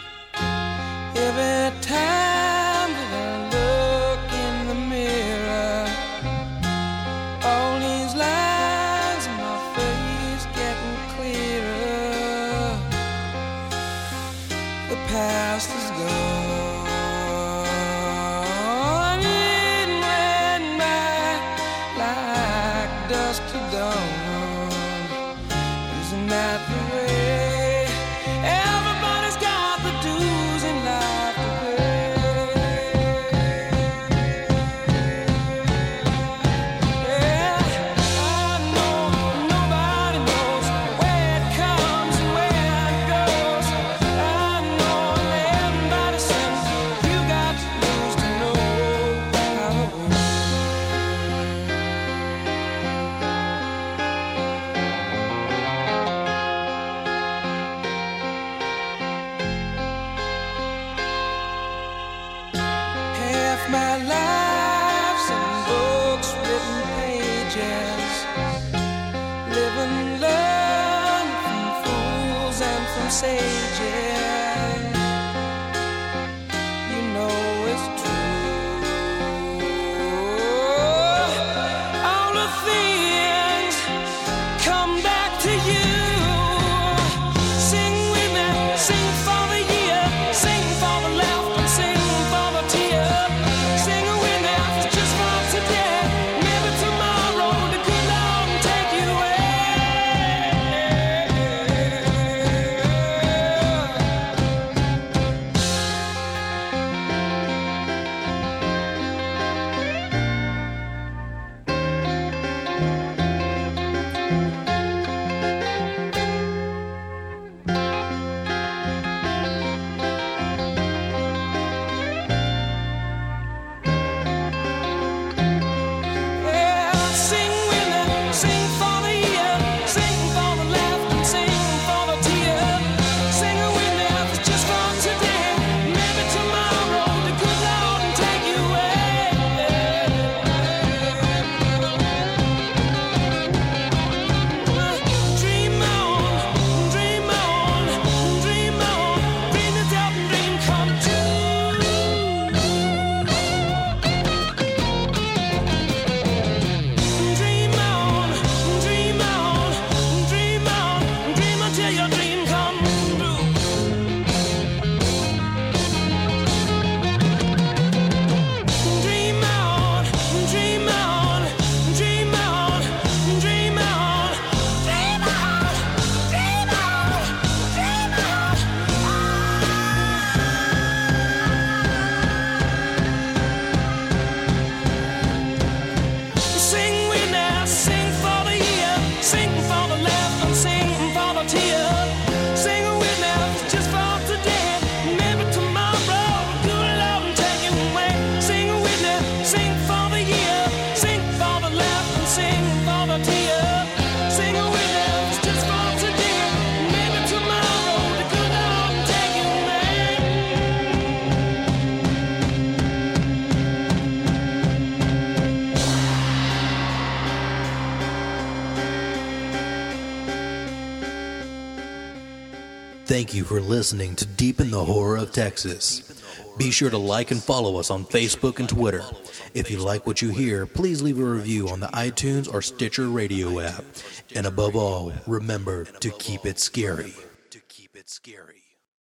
A: Thank you for listening to Deep in the Horror of Texas. Be sure to like and follow us on Facebook and Twitter. If you like what you hear, please leave a review on the iTunes or Stitcher radio app. And above all, remember to keep it scary.